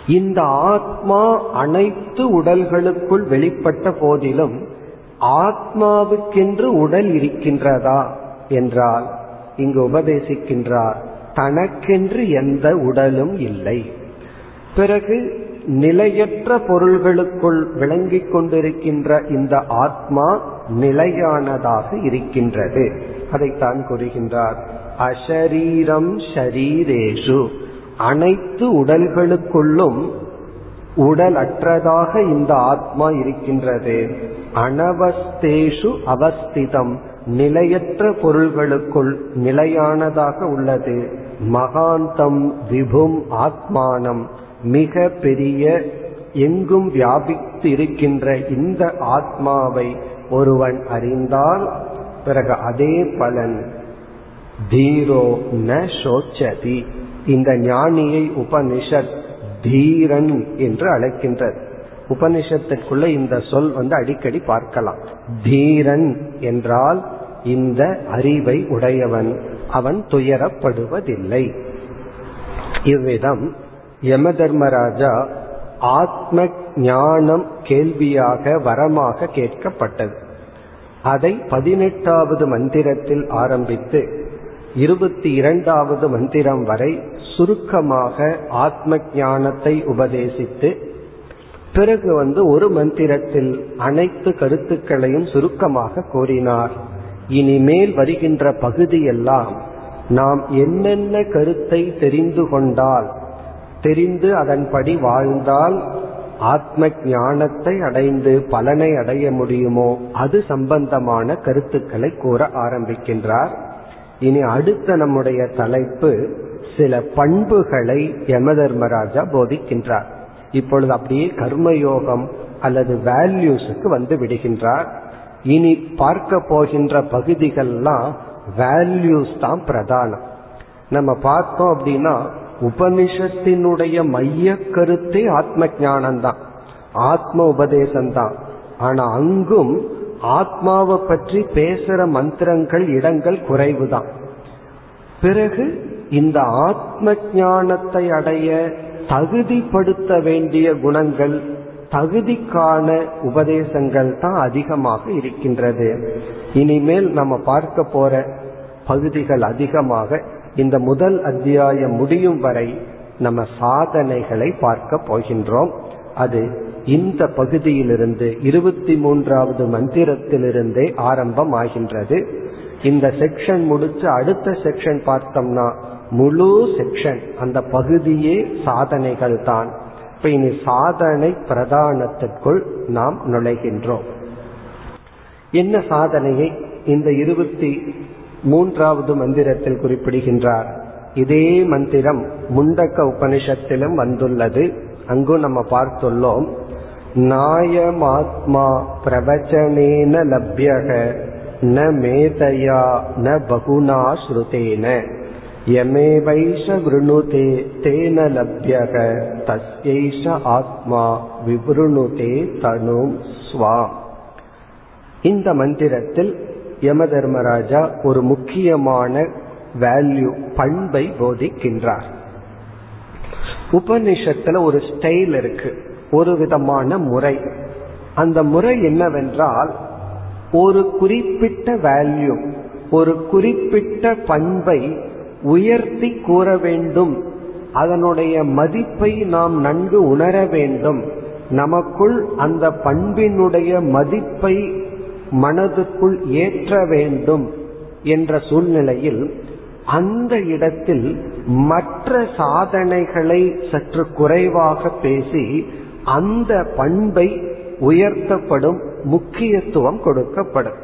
இந்த ஆத்மா அனைத்து உடல்களுக்குள் வெளிப்பட்ட போதிலும் ஆத்மாவுக்கென்று உடல் இருக்கின்றதா என்றால் இங்கு உபதேசிக்கின்றார் தனக்கென்று எந்த உடலும் இல்லை. பிறகு நிலையற்ற பொருள்களுக்குள் விளங்கிக் கொண்டிருக்கின்ற இந்த ஆத்மா நிலையானதாக இருக்கின்றது. அதைத்தான் கூறுகின்றார். அஷரீரம் ஷரீரேஷு. அனைத்து உடல்களுக்குள்ளும் உடல் அற்றதாக இந்த ஆத்மா இருக்கின்றது. அனவஸ்தேஷு அவஸ்திதம். நிலையற்ற பொருள்களுக்குள் நிலையானதாக உள்ளது. மகாந்தம் விபும் ஆத்மானம். மிக பெரிய எங்கும் வியாபித்து இருக்கின்ற இந்த ஆத்மாவை ஒருவன் அறிந்தால் பிறகு அதே பலன் தீரோ ந சோச்சதி. இந்த ஞானியை உபனிஷத் தீரன் என்று அழைக்கின்றது. உபனிஷத்திற்குள்ள இந்த சொல் வந்து அடிக்கடி பார்க்கலாம். தீரன் என்றால் இந்த அறிவை உடையவன். அவன் துயரப்படுவதில்லை. இவ்விதம் யம தர்மராஜா ஆத்ம ஞானம் கேள்வியாக வரமாக கேட்கப்பட்டது. அதை பதினெட்டாவது மந்திரத்தில் ஆரம்பித்து இருபத்தி இரண்டாவது மந்திரம் வரை சுருக்கமாக ஆத்ம ஞானத்தை உபதேசித்து பிறகு வந்து ஒரு மந்திரத்தில் அனைத்து கருத்துக்களையும் சுருக்கமாக கூறினார். இனிமேல் வருகின்ற பகுதியெல்லாம் நாம் என்னென்ன கருத்தை தெரிந்து கொண்டால் தெரிந்து அதன்படி வாழ்ந்தால் ஆத்ம ஞானத்தை அடைந்து பலனை அடைய முடியுமோ? அது சம்பந்தமான கருத்துக்களை கூற ஆரம்பிக்கின்றார். இனி அடுத்த நம்முடைய தலைப்பு சில பண்புகளை யம தர்மராஜா போதிக்கின்றார். இப்பொழுது அப்படியே கர்மயோகம் அல்லது வேல்யூஸுக்கு வந்து விடுகின்றார். இனி பார்க்க போகின்ற பகுதிகள்லாம் வேல்யூஸ் தான் பிரதானம். நம்ம பார்த்தோம் அப்படின்னா உபனிஷத்தினுடைய மைய கருத்தே ஆத்ம ஞானம் தான் ஆத்ம உபதேசம் தான் ஆனா அங்கும் ஆத்மாவை பற்றி பேசுற மந்திரங்கள் இடங்கள் குறைவுதான். பிறகு இந்த ஆத்ம ஞானத்தை அடைய தகுதிப்படுத்த வேண்டிய குணங்கள் தகுதிக்கான உபதேசங்கள் தான் அதிகமாக இருக்கின்றது. இனிமேல் நம்ம பார்க்க போற பகுதிகள் அதிகமாக இந்த முதல் அத்தியாயம் முடியும் வரை நம்ம சாதனைகளை பார்க்க போகின்றோம். அது இந்த பகுதியிலிருந்து இருபத்தி மூன்றாவது மந்திரத்திலிருந்தே ஆரம்பம் ஆகின்றது இந்த செக்ஷன் முடிச்சு அடுத்த செக்ஷன் பார்த்தோம்னா முழு செக்ஷன் அந்த பகுதியே சாதனைகள் தான். இப்ப இனி சாதனை பிரதானத்திற்குள் நாம் நுழைகின்றோம். என்ன சாதனையை இந்த இருபத்தி மூன்றாவது மந்திரத்தில் குறிப்பிடுகின்றார். இதே மந்திரம் முண்டக்க உபனிஷத்திலும் வந்துள்ளது. அங்கும் நம்ம பார்த்துள்ளோம். நாயமாத்மா பிரவச்சனேன லப்யக ந மேதையா ந பகுனா ஸ்ருதேன. யமேவைஷ விருணுதே தேன லப்யக தஸ்யைஷ ஆத்மா விவருணுதே தனும் ஸ்வா இந்த மந்திரத்தில் யம தர்மராஜா ஒரு முக்கியமான வேல்யூ பண்பை போதிக்கின்றார். உபனிஷத்துல ஒரு ஸ்டைல் இருக்கு ஒரு விதமான முறை. அந்த முறை என்னவென்றால் ஒரு குறிப்பிட்ட வேல்யூ ஒரு குறிப்பிட்ட பண்பை உயர்த்தி கூற வேண்டும். அதனுடைய மதிப்பை நாம் நன்கு உணர வேண்டும். நமக்குள் அந்த பண்பினுடைய மதிப்பை மனதுக்குள் ஏற்ற வேண்டும் என்ற சூழ்நிலையில் அந்த இடத்தில் மற்ற சாதனைகளை சற்று குறைவாக பேசி அந்த பண்பை உயர்த்தப்படும் முக்கியத்துவம் கொடுக்கப்படும்.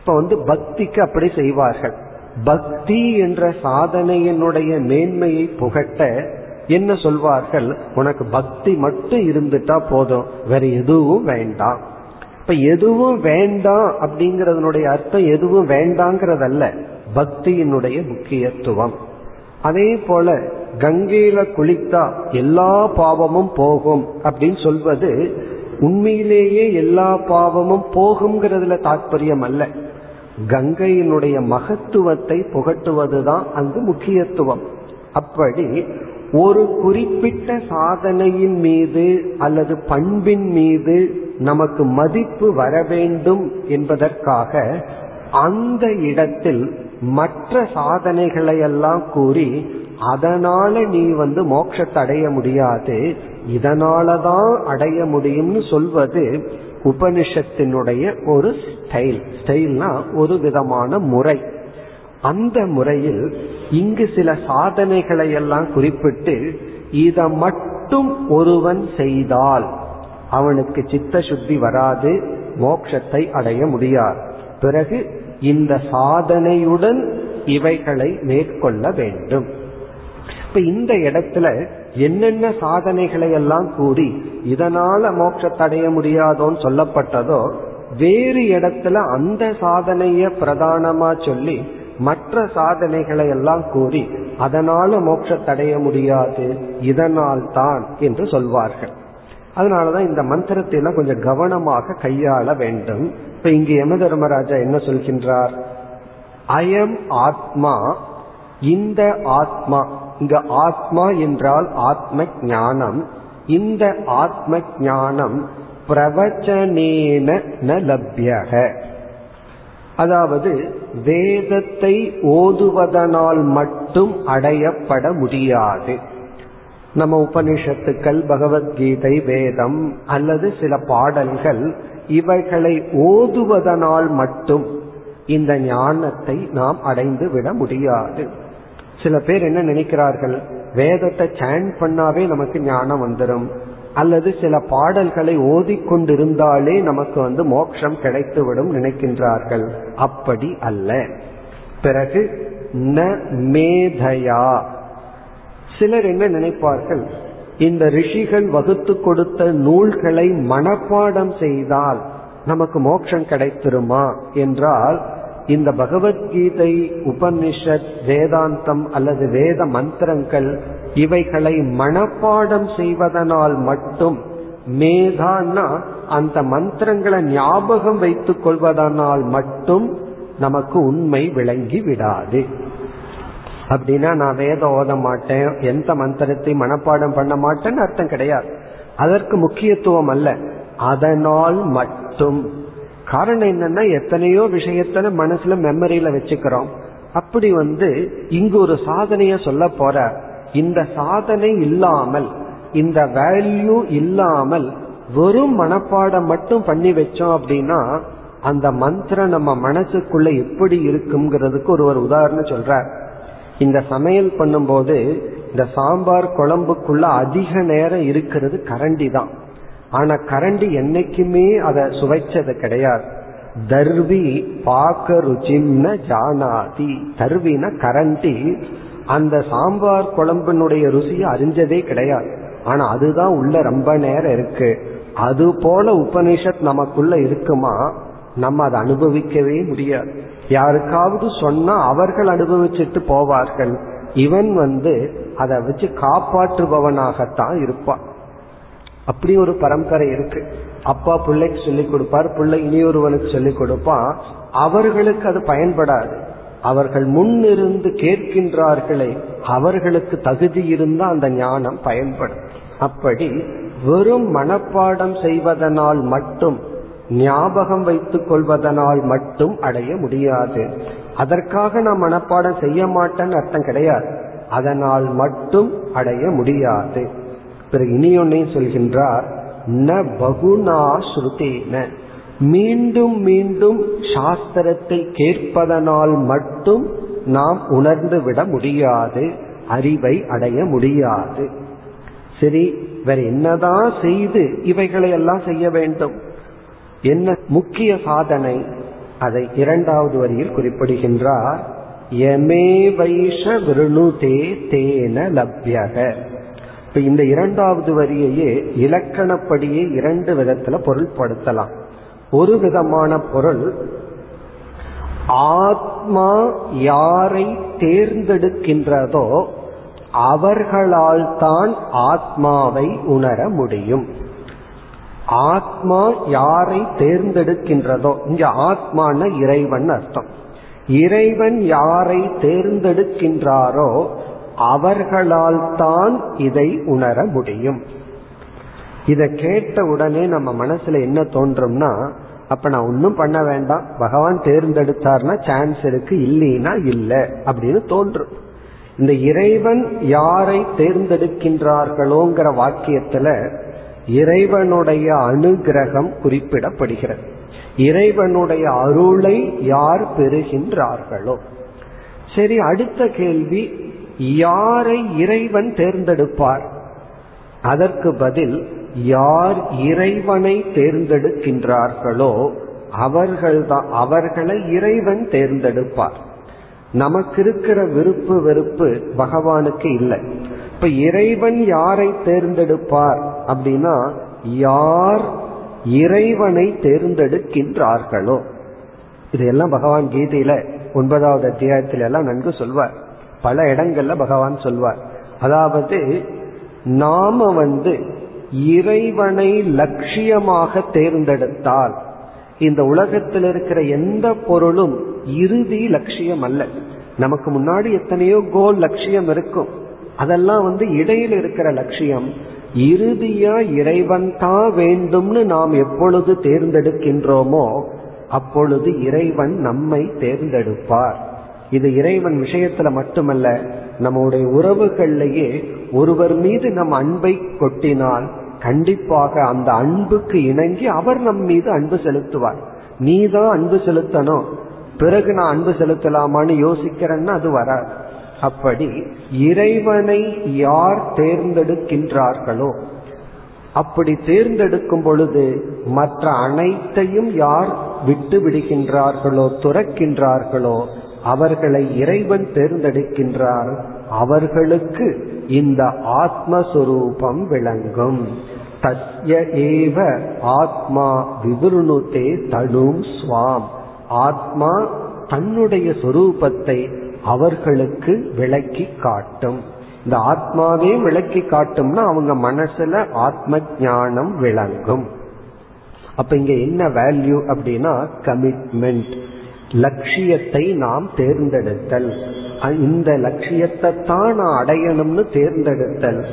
இப்ப வந்து பக்திக்கு அப்படி செய்வார்கள். பக்தி என்ற சாதனையினுடைய மேன்மையை புகட்ட என்ன சொல்வார்கள்? உனக்கு பக்தி மட்டும் இருந்துட்டா போதும். வேற எதுவும் வேண்டாம். இப்ப எதுவும் வேண்டாம் அப்படிங்கறதனுடைய அர்த்தம் எதுவும் வேண்டாங்கிறதல்ல. பக்தியினுடைய முக்கியத்துவம். அதே போல கங்கையில குளித்தா எல்லா பாவமும் போகும் அப்படின்னு சொல்வது உண்மையிலேயே எல்லா பாவமும் போகுங்கிறதுல தாற்பயம் அல்ல. கங்கையினுடைய மகத்துவத்தை புகட்டுவதுதான் அங்கு முக்கியத்துவம். அப்படி ஒரு குறிப்பிட்ட சாதனையின் மீது அல்லது பண்பின் மீது நமக்கு மதிப்பு வர வேண்டும் என்பதற்காக அந்த இடத்தில் மற்ற சாதனைகளை எல்லாம் கூறி அதனால நீ வந்து மோட்சத்தை அடைய முடியாது இதனாலதான் அடைய முடியும்னு சொல்வது உபனிஷத்தினுடைய ஒரு ஸ்டைல் ஸ்டைல்னா ஒரு விதமான முறை. அந்த முறையில் இங்கு சில சாதனைகளை எல்லாம் குறிப்பிட்டு இதை மட்டும் ஒருவன் செய்தால் அவனுக்கு சித்த சுத்தி வராது மோட்சத்தை அடைய முடியாது. பிறகு இந்த சாதனையுடன் இவைகளை மேற்கொள்ள வேண்டும். இப்ப இந்த இடத்துல என்னென்ன சாதனைகளை எல்லாம் கூறி இதனால மோட்சத்தடைய முடியாதோன்னு சொல்லப்பட்டதோ வேறு இடத்துல அந்த சாதனைய பிரதானமா சொல்லி மற்ற சாதனைகளை எல்லாம் கூறி அதனால மோட்சத்தடைய முடியாது இதனால் தான் என்று சொல்வார்கள். அதனாலதான் இந்த மந்திரத்தை எல்லாம் கொஞ்சம் கவனமாக கையாள வேண்டும். இப்ப இங்கு யம தர்மராஜா என்ன சொல்கின்றார்? அயம் ஆத்மா இந்த ஆத்மா இங்க ஆத்மா என்றால் ஆத்ம ஞானம் இந்த ஆத்ம ஞானம் பிரவச்சனேன ந லப்யக. அதாவது வேதத்தை ஓதுவதனால் மட்டும் அடையப்பட முடியாது. நம்ம உபனிஷத்துக்கள் பகவத்கீதை வேதம் அல்லது சில பாடல்கள் இவைகளை ஓதுவதனால் மட்டும் இந்த ஞானத்தை நாம் அடைந்து விட முடியாது. சில பேர் என்ன நினைக்கிறார்கள்? வேதத்தை சேன் பண்ணாவே நமக்கு ஞானம் வந்துடும் அல்லது சில பாடல்களை ஓதிக்கொண்டிருந்தாலே நமக்கு வந்து மோட்சம் கிடைத்துவிடும் நினைக்கின்றார்கள். அப்படி அல்ல. பிறகு ந மேதையா. சிலர் என்ன நினைப்பார்கள்? இந்த ரிஷிகள் வகுத்து கொடுத்த நூல்களை மனப்பாடம் செய்தால் நமக்கு மோட்சம் கிடைத்திருமா? என்றால் இந்த பகவத்கீதை உபனிஷத் வேதாந்தம் அல்லது வேத மந்திரங்கள் இவைகளை மனப்பாடம் செய்வதனால் மட்டும் மேதான்னா அந்த மந்திரங்களை ஞாபகம் வைத்துக் கொள்வதனால் மட்டும் நமக்கு உண்மை விளங்கி விடாது. அப்படின்னா நான் வேதம் ஓத மாட்டேன் எந்த மந்திரத்தை மனப்பாடம் பண்ண மாட்டேன்னு அர்த்தம் கிடையாது. அதற்கு முக்கியத்துவம் அல்ல. அதனால் மட்டும். காரணம் என்னன்னா எத்தனையோ விஷயத்த மனசுல மெமரியில வச்சுக்கிறோம். அப்படி வந்து இங்கு ஒரு சாதனைய சொல்ல போற இந்த சாதனை இல்லாமல் இந்த வேல்யூ இல்லாமல் வெறும் மனப்பாடம் மட்டும் பண்ணி வச்சோம் அப்படின்னா அந்த மந்திரம் நம்ம மனசுக்குள்ள எப்படி இருக்குங்கிறதுக்கு ஒரு ஒரு உதாரணம் சொல்றார். இந்த சமையல் பண்ணும்போது இந்த சாம்பார் குழம்புக்குள்ள அதிக நேரம் இருக்கிறது கரண்டி தான். ஆனா கரண்டி என்னைக்குமே அதை சுவைச்சது கிடையாது. தர்வி பாக்க ருச்சின்ன ஜானாதி. தர்வின கரண்டி. அந்த சாம்பார் குழம்பினுடைய ருசியை அறிஞ்சதே கிடையாது. ஆனா அதுதான் உள்ள ரொம்ப நேரம் இருக்கு. அது போல உபனிஷத் நமக்குள்ள இருக்குமா? நம்ம அதை அனுபவிக்கவே முடியாது. யாருக்காவது சொன்னா அவர்கள் அனுபவிச்சுட்டு போவார்கள். இவன் வந்து அதை வச்சு காப்பாற்றுபவனாகத்தான் இருப்பான். அப்படி ஒரு பரம்பரை இருக்கு. அப்பா பிள்ளைக்கு சொல்லிக் கொடுப்பார் பிள்ளை இனியொருவனுக்கு சொல்லிக் கொடுப்பான். அவர்களுக்கு அது பயன்படாது. அவர்கள் முன்னிருந்து கேட்கின்றார்களே அவர்களுக்கு தகுதி இருந்தால் அந்த ஞானம் பயன்படும். அப்படி வெறும் மனப்பாடம் செய்வதனால் மட்டும் ஞாபகம் வைத்துக் கொள்வதனால் மட்டும் அடைய முடியாது. அதற்காக நான் மனப்பாடம் செய்ய மாட்டேன்னு அர்த்தம் கிடையாது. அதனால் மட்டும் அடைய முடியாது. பிறகு இனியொன்னையும் சொல்கின்றார் ந பகுனா ஸ்ருதின. மீண்டும் மீண்டும் சாஸ்திரத்தை கேட்பதனால் மட்டும் நாம் உணர்ந்து விட முடியாது. அறிவை அடைய முடியாது. சரி வேற என்னதான் செய்து இவைகளை எல்லாம் செய்ய வேண்டும்? என்ன முக்கிய சாதனை? அதை இரண்டாவது வரியில் குறிப்பிடுகின்றார். யமே வைஷ விருணுதே தேன லப்யக. இப்ப இந்த இரண்டாவது வரியையே இலக்கணப்படியே இரண்டு விதத்துல பொருள்படுத்தலாம். ஒரு விதமான பொருள் ஆத்மா யாரை தேர்ந்தெடுக்கின்றதோ அவர்களால் தான் ஆத்மாவை உணர முடியும். ஆத்மா யாரை தேர்ந்தெடுக்கின்றதோ இங்க ஆத்மான இறைவன் அர்த்தம். இறைவன் யாரை தேர்ந்தெடுக்கின்றாரோ அவர்களால் தான் இதை உணர முடியும். இதை கேட்ட உடனே நம்ம மனசுல என்ன தோன்றும்னா அப்ப நான் ஒன்னும் பண்ண வேண்டாம். பகவான் தேர்ந்தெடுத்தார்னா சான்ஸ் இருக்கு இல்லைன்னா இல்லை அப்படின்னு தோன்றும். இந்த இறைவன் யாரை தேர்ந்தெடுக்கின்றார்களோங்கிற வாக்கியத்துல இறைவனுடைய அனுகிரகம் குறிப்பிடப்படுகிறது. இறைவனுடைய அருளை யார் பெறுகின்றார்களோ? சரி அடுத்த கேள்வி யாரை இறைவன் தேர்ந்தெடுப்பார்? அதற்கு பதில் யார் இறைவனை தேர்ந்தெடுக்கின்றார்களோ அவர்கள்தான் அவர்களை இறைவன் தேர்ந்தெடுப்பார். நமக்கு இருக்கிற விருப்பு வெறுப்பு பகவானுக்கு இல்லை. இப்ப இறைவன் யாரை தேர்ந்தெடுப்பார் அப்படின்னா யார் இறைவனை தேர்ந்தெடுக்கின்றார்களோ. இதெல்லாம் பகவான் கீதையில ஒன்பதாவது அத்தியாயத்தில எல்லாம் நன்கு சொல்வார். பல இடங்கள்ல பகவான் சொல்வார். அதாவது நாம வந்து இறைவனை லட்சியமாக தேர்ந்தெடுத்தால் இந்த உலகத்தில் இருக்கிற எந்த பொருளும் இறுதி லட்சியம் அல்ல. நமக்கு முன்னாடி எத்தனையோ கோல் லட்சியம் இருக்கும். அதெல்லாம் வந்து இடையில இருக்கிற லட்சியம் இறுதியா இறைவன் தான் வேண்டும்னு நாம் எப்பொழுது தேர்ந்தெடுக்கின்றோமோ அப்பொழுது இறைவன் நம்மை தேர்ந்தெடுப்பார். இது இறைவன் விஷயத்துல மட்டுமல்ல நம்முடைய உறவுகள்லேயே ஒருவர் மீது நம் அன்பை கொட்டினால் கண்டிப்பாக அந்த அன்புக்கு இணங்கி அவர் நம் மீது அன்பு செலுத்துவார். நீ தான் அன்பு செலுத்தணும். பிறகு நான் அன்பு செலுத்தலாமான்னு யோசிக்கிறேன்னா அது வராது. அப்படி இறைவனை யார் தேர்ந்தெடுக்கின்றார்களோ அப்படி தேர்ந்தெடுக்கும் பொழுது மற்ற அனைத்தையும் யார் விட்டு விடுகின்றார்களோ துறக்கின்றார்களோ அவர்களை இறைவன் தேர்ந்தெடுக்கின்றார். அவர்களுக்கு இந்த ஆத்மஸ்வரூபம் விளங்கும். தத்ய ஏவ ஆத்மா விவருணுதே தனும் ஸ்வாம். ஆத்மா தன்னுடைய சொரூபத்தை அவர்களுக்கு விளக்கி காட்டும். இந்த ஆத்மாவே விளக்கி காட்டும்னா அவங்க மனசுல ஆத்ம ஞானம் விளங்கும். அப்ப இங்க என்ன வேல்யூ அப்படின்னா கமிட்மெண்ட் லட்சியத்தை நாம் தேர்ந்தெடுத்தல். இந்த லட்சியத்தை தான் நான் அடையணும்னு தேர்ந்தெடுத்தல்.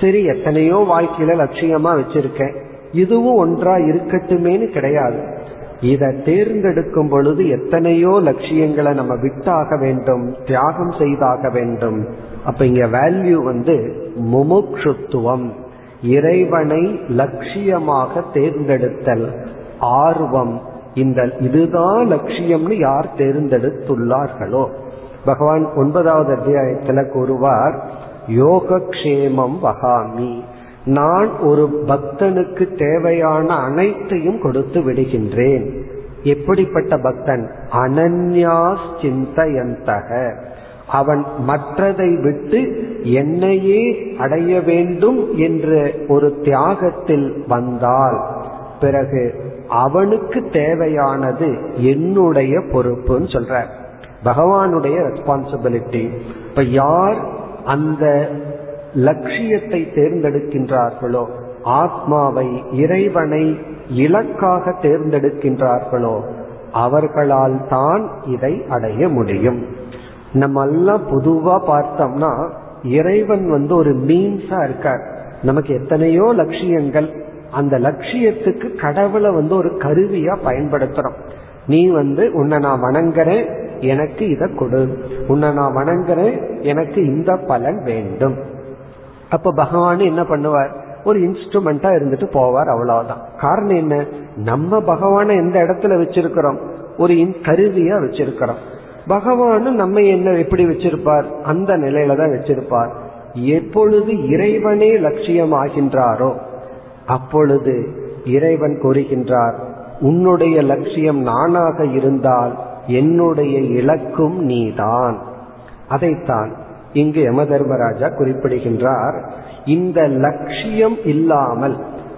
சரி எத்தனையோ வாழ்க்கையில லட்சியமா வச்சிருக்கேன். இதுவும் ஒன்றா இருக்கட்டுமேனு கிடையாது. இதை தேர்ந்தெடுக்கும் பொழுது எத்தனையோ லட்சியங்களை நம்ம விட்டாக வேண்டும் தியாகம் செய்தாக வேண்டும். அப்ப இங்க வேல்யூ வந்து முமுக்ஷுத்துவம். இறைவனை லட்சியமாக தேர்ந்தெடுத்தல் ஆர்வம். இந்த இதுதான் லட்சியம்னு யார் தேர்ந்தெடுத்துள்ளார்களோ? பகவான் ஒன்பதாவது அத்தியாயத்துல கூறுவார் யோகக்ஷேமம் வகாமி. நான் ஒரு பக்தனுக்கு தேவையான அனைத்தையும் கொடுத்து விடுகின்றேன். எப்படிப்பட்ட பக்தன்? அனன்யாஸ் சிந்தயந்தக அவன் மற்றதை விட்டு என்னையே அடைய வேண்டும் என்ற ஒரு தியாகத்தில் வந்தால் பிறகு அவனுக்கு தேவையானது என்னுடைய பொறுப்புன்னு சொல்ற பகவானுடைய ரெஸ்பான்சிபிலிட்டி இப்ப யார் அந்த லட்சியத்தை தேர்ந்தெடுக்கின்றார்களோ ஆத்மாவை இறைவனை இலக்காக தேர்ந்தெடுக்கின்றார்களோ அவர்களால் தான் இதை அடைய முடியும். நம்ம எல்லாம் பொதுவா பார்த்தோம்னா இறைவன் வந்து ஒரு மீன்ஸா இருக்கார். நமக்கு எத்தனையோ லட்சியங்கள் அந்த லட்சியத்துக்கு கடவுளை வந்து ஒரு கருவியா பயன்படுத்துறோம். நீ வந்து உன்னை நான் வணங்குறேன் எனக்கு இதை கொடு. உன்னை நான் வணங்குறேன் எனக்கு இந்த பலன் வேண்டும். அப்ப பகவான் என்ன பண்ணுவார்? ஒரு இன்ஸ்ட்ருமெண்டா இருந்துட்டு போவார் அவ்வளவுதான். காரணம் என்ன? நம்ம பகவானை எந்த இடத்துல வச்சிருக்கிறோம்? ஒரு கருவியா வச்சிருக்கிறோம். பகவானும் நம்ம என்ன எப்படி வச்சிருப்பார்? அந்த நிலையில தான் வச்சிருப்பார். எப்பொழுது இறைவனே லட்சியம் ஆகின்றாரோ அப்பொழுது இறைவன் கூறுகின்றார் உன்னுடைய லட்சியம் நானாக இருந்தால் என்னுடைய இலக்கும் நீதான். அதைத்தான் இங்கு யம தர்மராஜா குறிப்பிடுகின்றார் இந்த லட்சியம் இல்லாமல்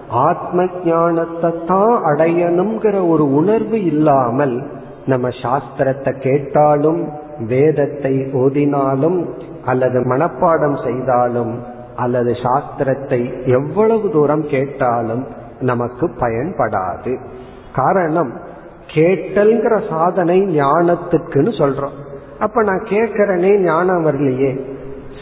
ஆத்ம ஞானத்தை தான் அடையணுங்கிற ஒரு உணர்வு இல்லாமல் நம்ம சாஸ்திரத்தை கேட்டாலும் வேதத்தை ஓதினாலும் அல்லது மனப்பாடம் செய்தாலும் அல்லது சாஸ்திரத்தை எவ்வளவு தூரம் கேட்டாலும் நமக்கு பயன்படாது. காரணம் கேட்டல்ங்கிற சாதனை ஞானத்துக்குன்னு சொல்றோம். அப்ப நான் கேட்கிறனே ஞானம் வரலையே.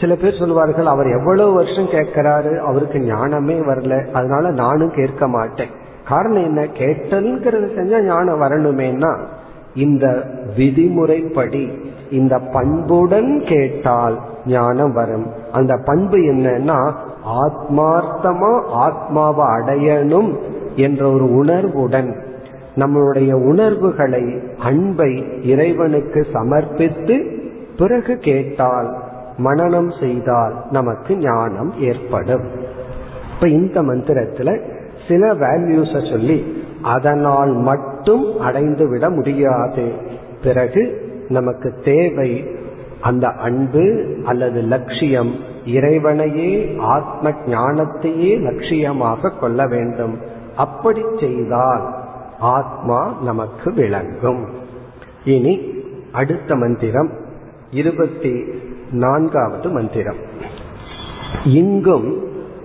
சில பேர் சொல்வார்கள் அவர் எவ்வளவு வருஷம் கேட்கிறாரு? அவருக்கு ஞானமே வரல. அதனால நானும் கேட்க மாட்டேன். காரணம் என்ன? கேட்டல்ங்கிறது செஞ்சா ஞானம் வரணுமேனா இந்த விதிமுறைப்படி இந்த பண்புடன் கேட்டால் ஞானம் வரும். அந்த பண்பு என்னன்னா ஆத்மார்த்தமா ஆத்மாவை அடையணும் என்ற ஒரு உணர்வுடன் நம்மளுடைய உணர்வுகளை அன்பை இறைவனுக்கு சமர்ப்பித்து பிறகு கேட்டால் மனநம் செய்தால் நமக்கு ஞானம் ஏற்படும். இப்ப இந்த மந்திரத்துல சில வேல்யூஸ சொல்லி அதனால் மட்டும் அடைந்து விட முடியாது. பிறகு நமக்கு தேவை அந்த அன்பு அல்லது லட்சியம் இறைவனையே ஆத்ம ஞானத்தையே லட்சியமாக கொள்ள வேண்டும். அப்படி செய்தால் ஆத்மா நமக்கு விளங்கும். இனி அடுத்த மந்திரம் இருபத்தி நான்காவது மந்திரம். இங்கும்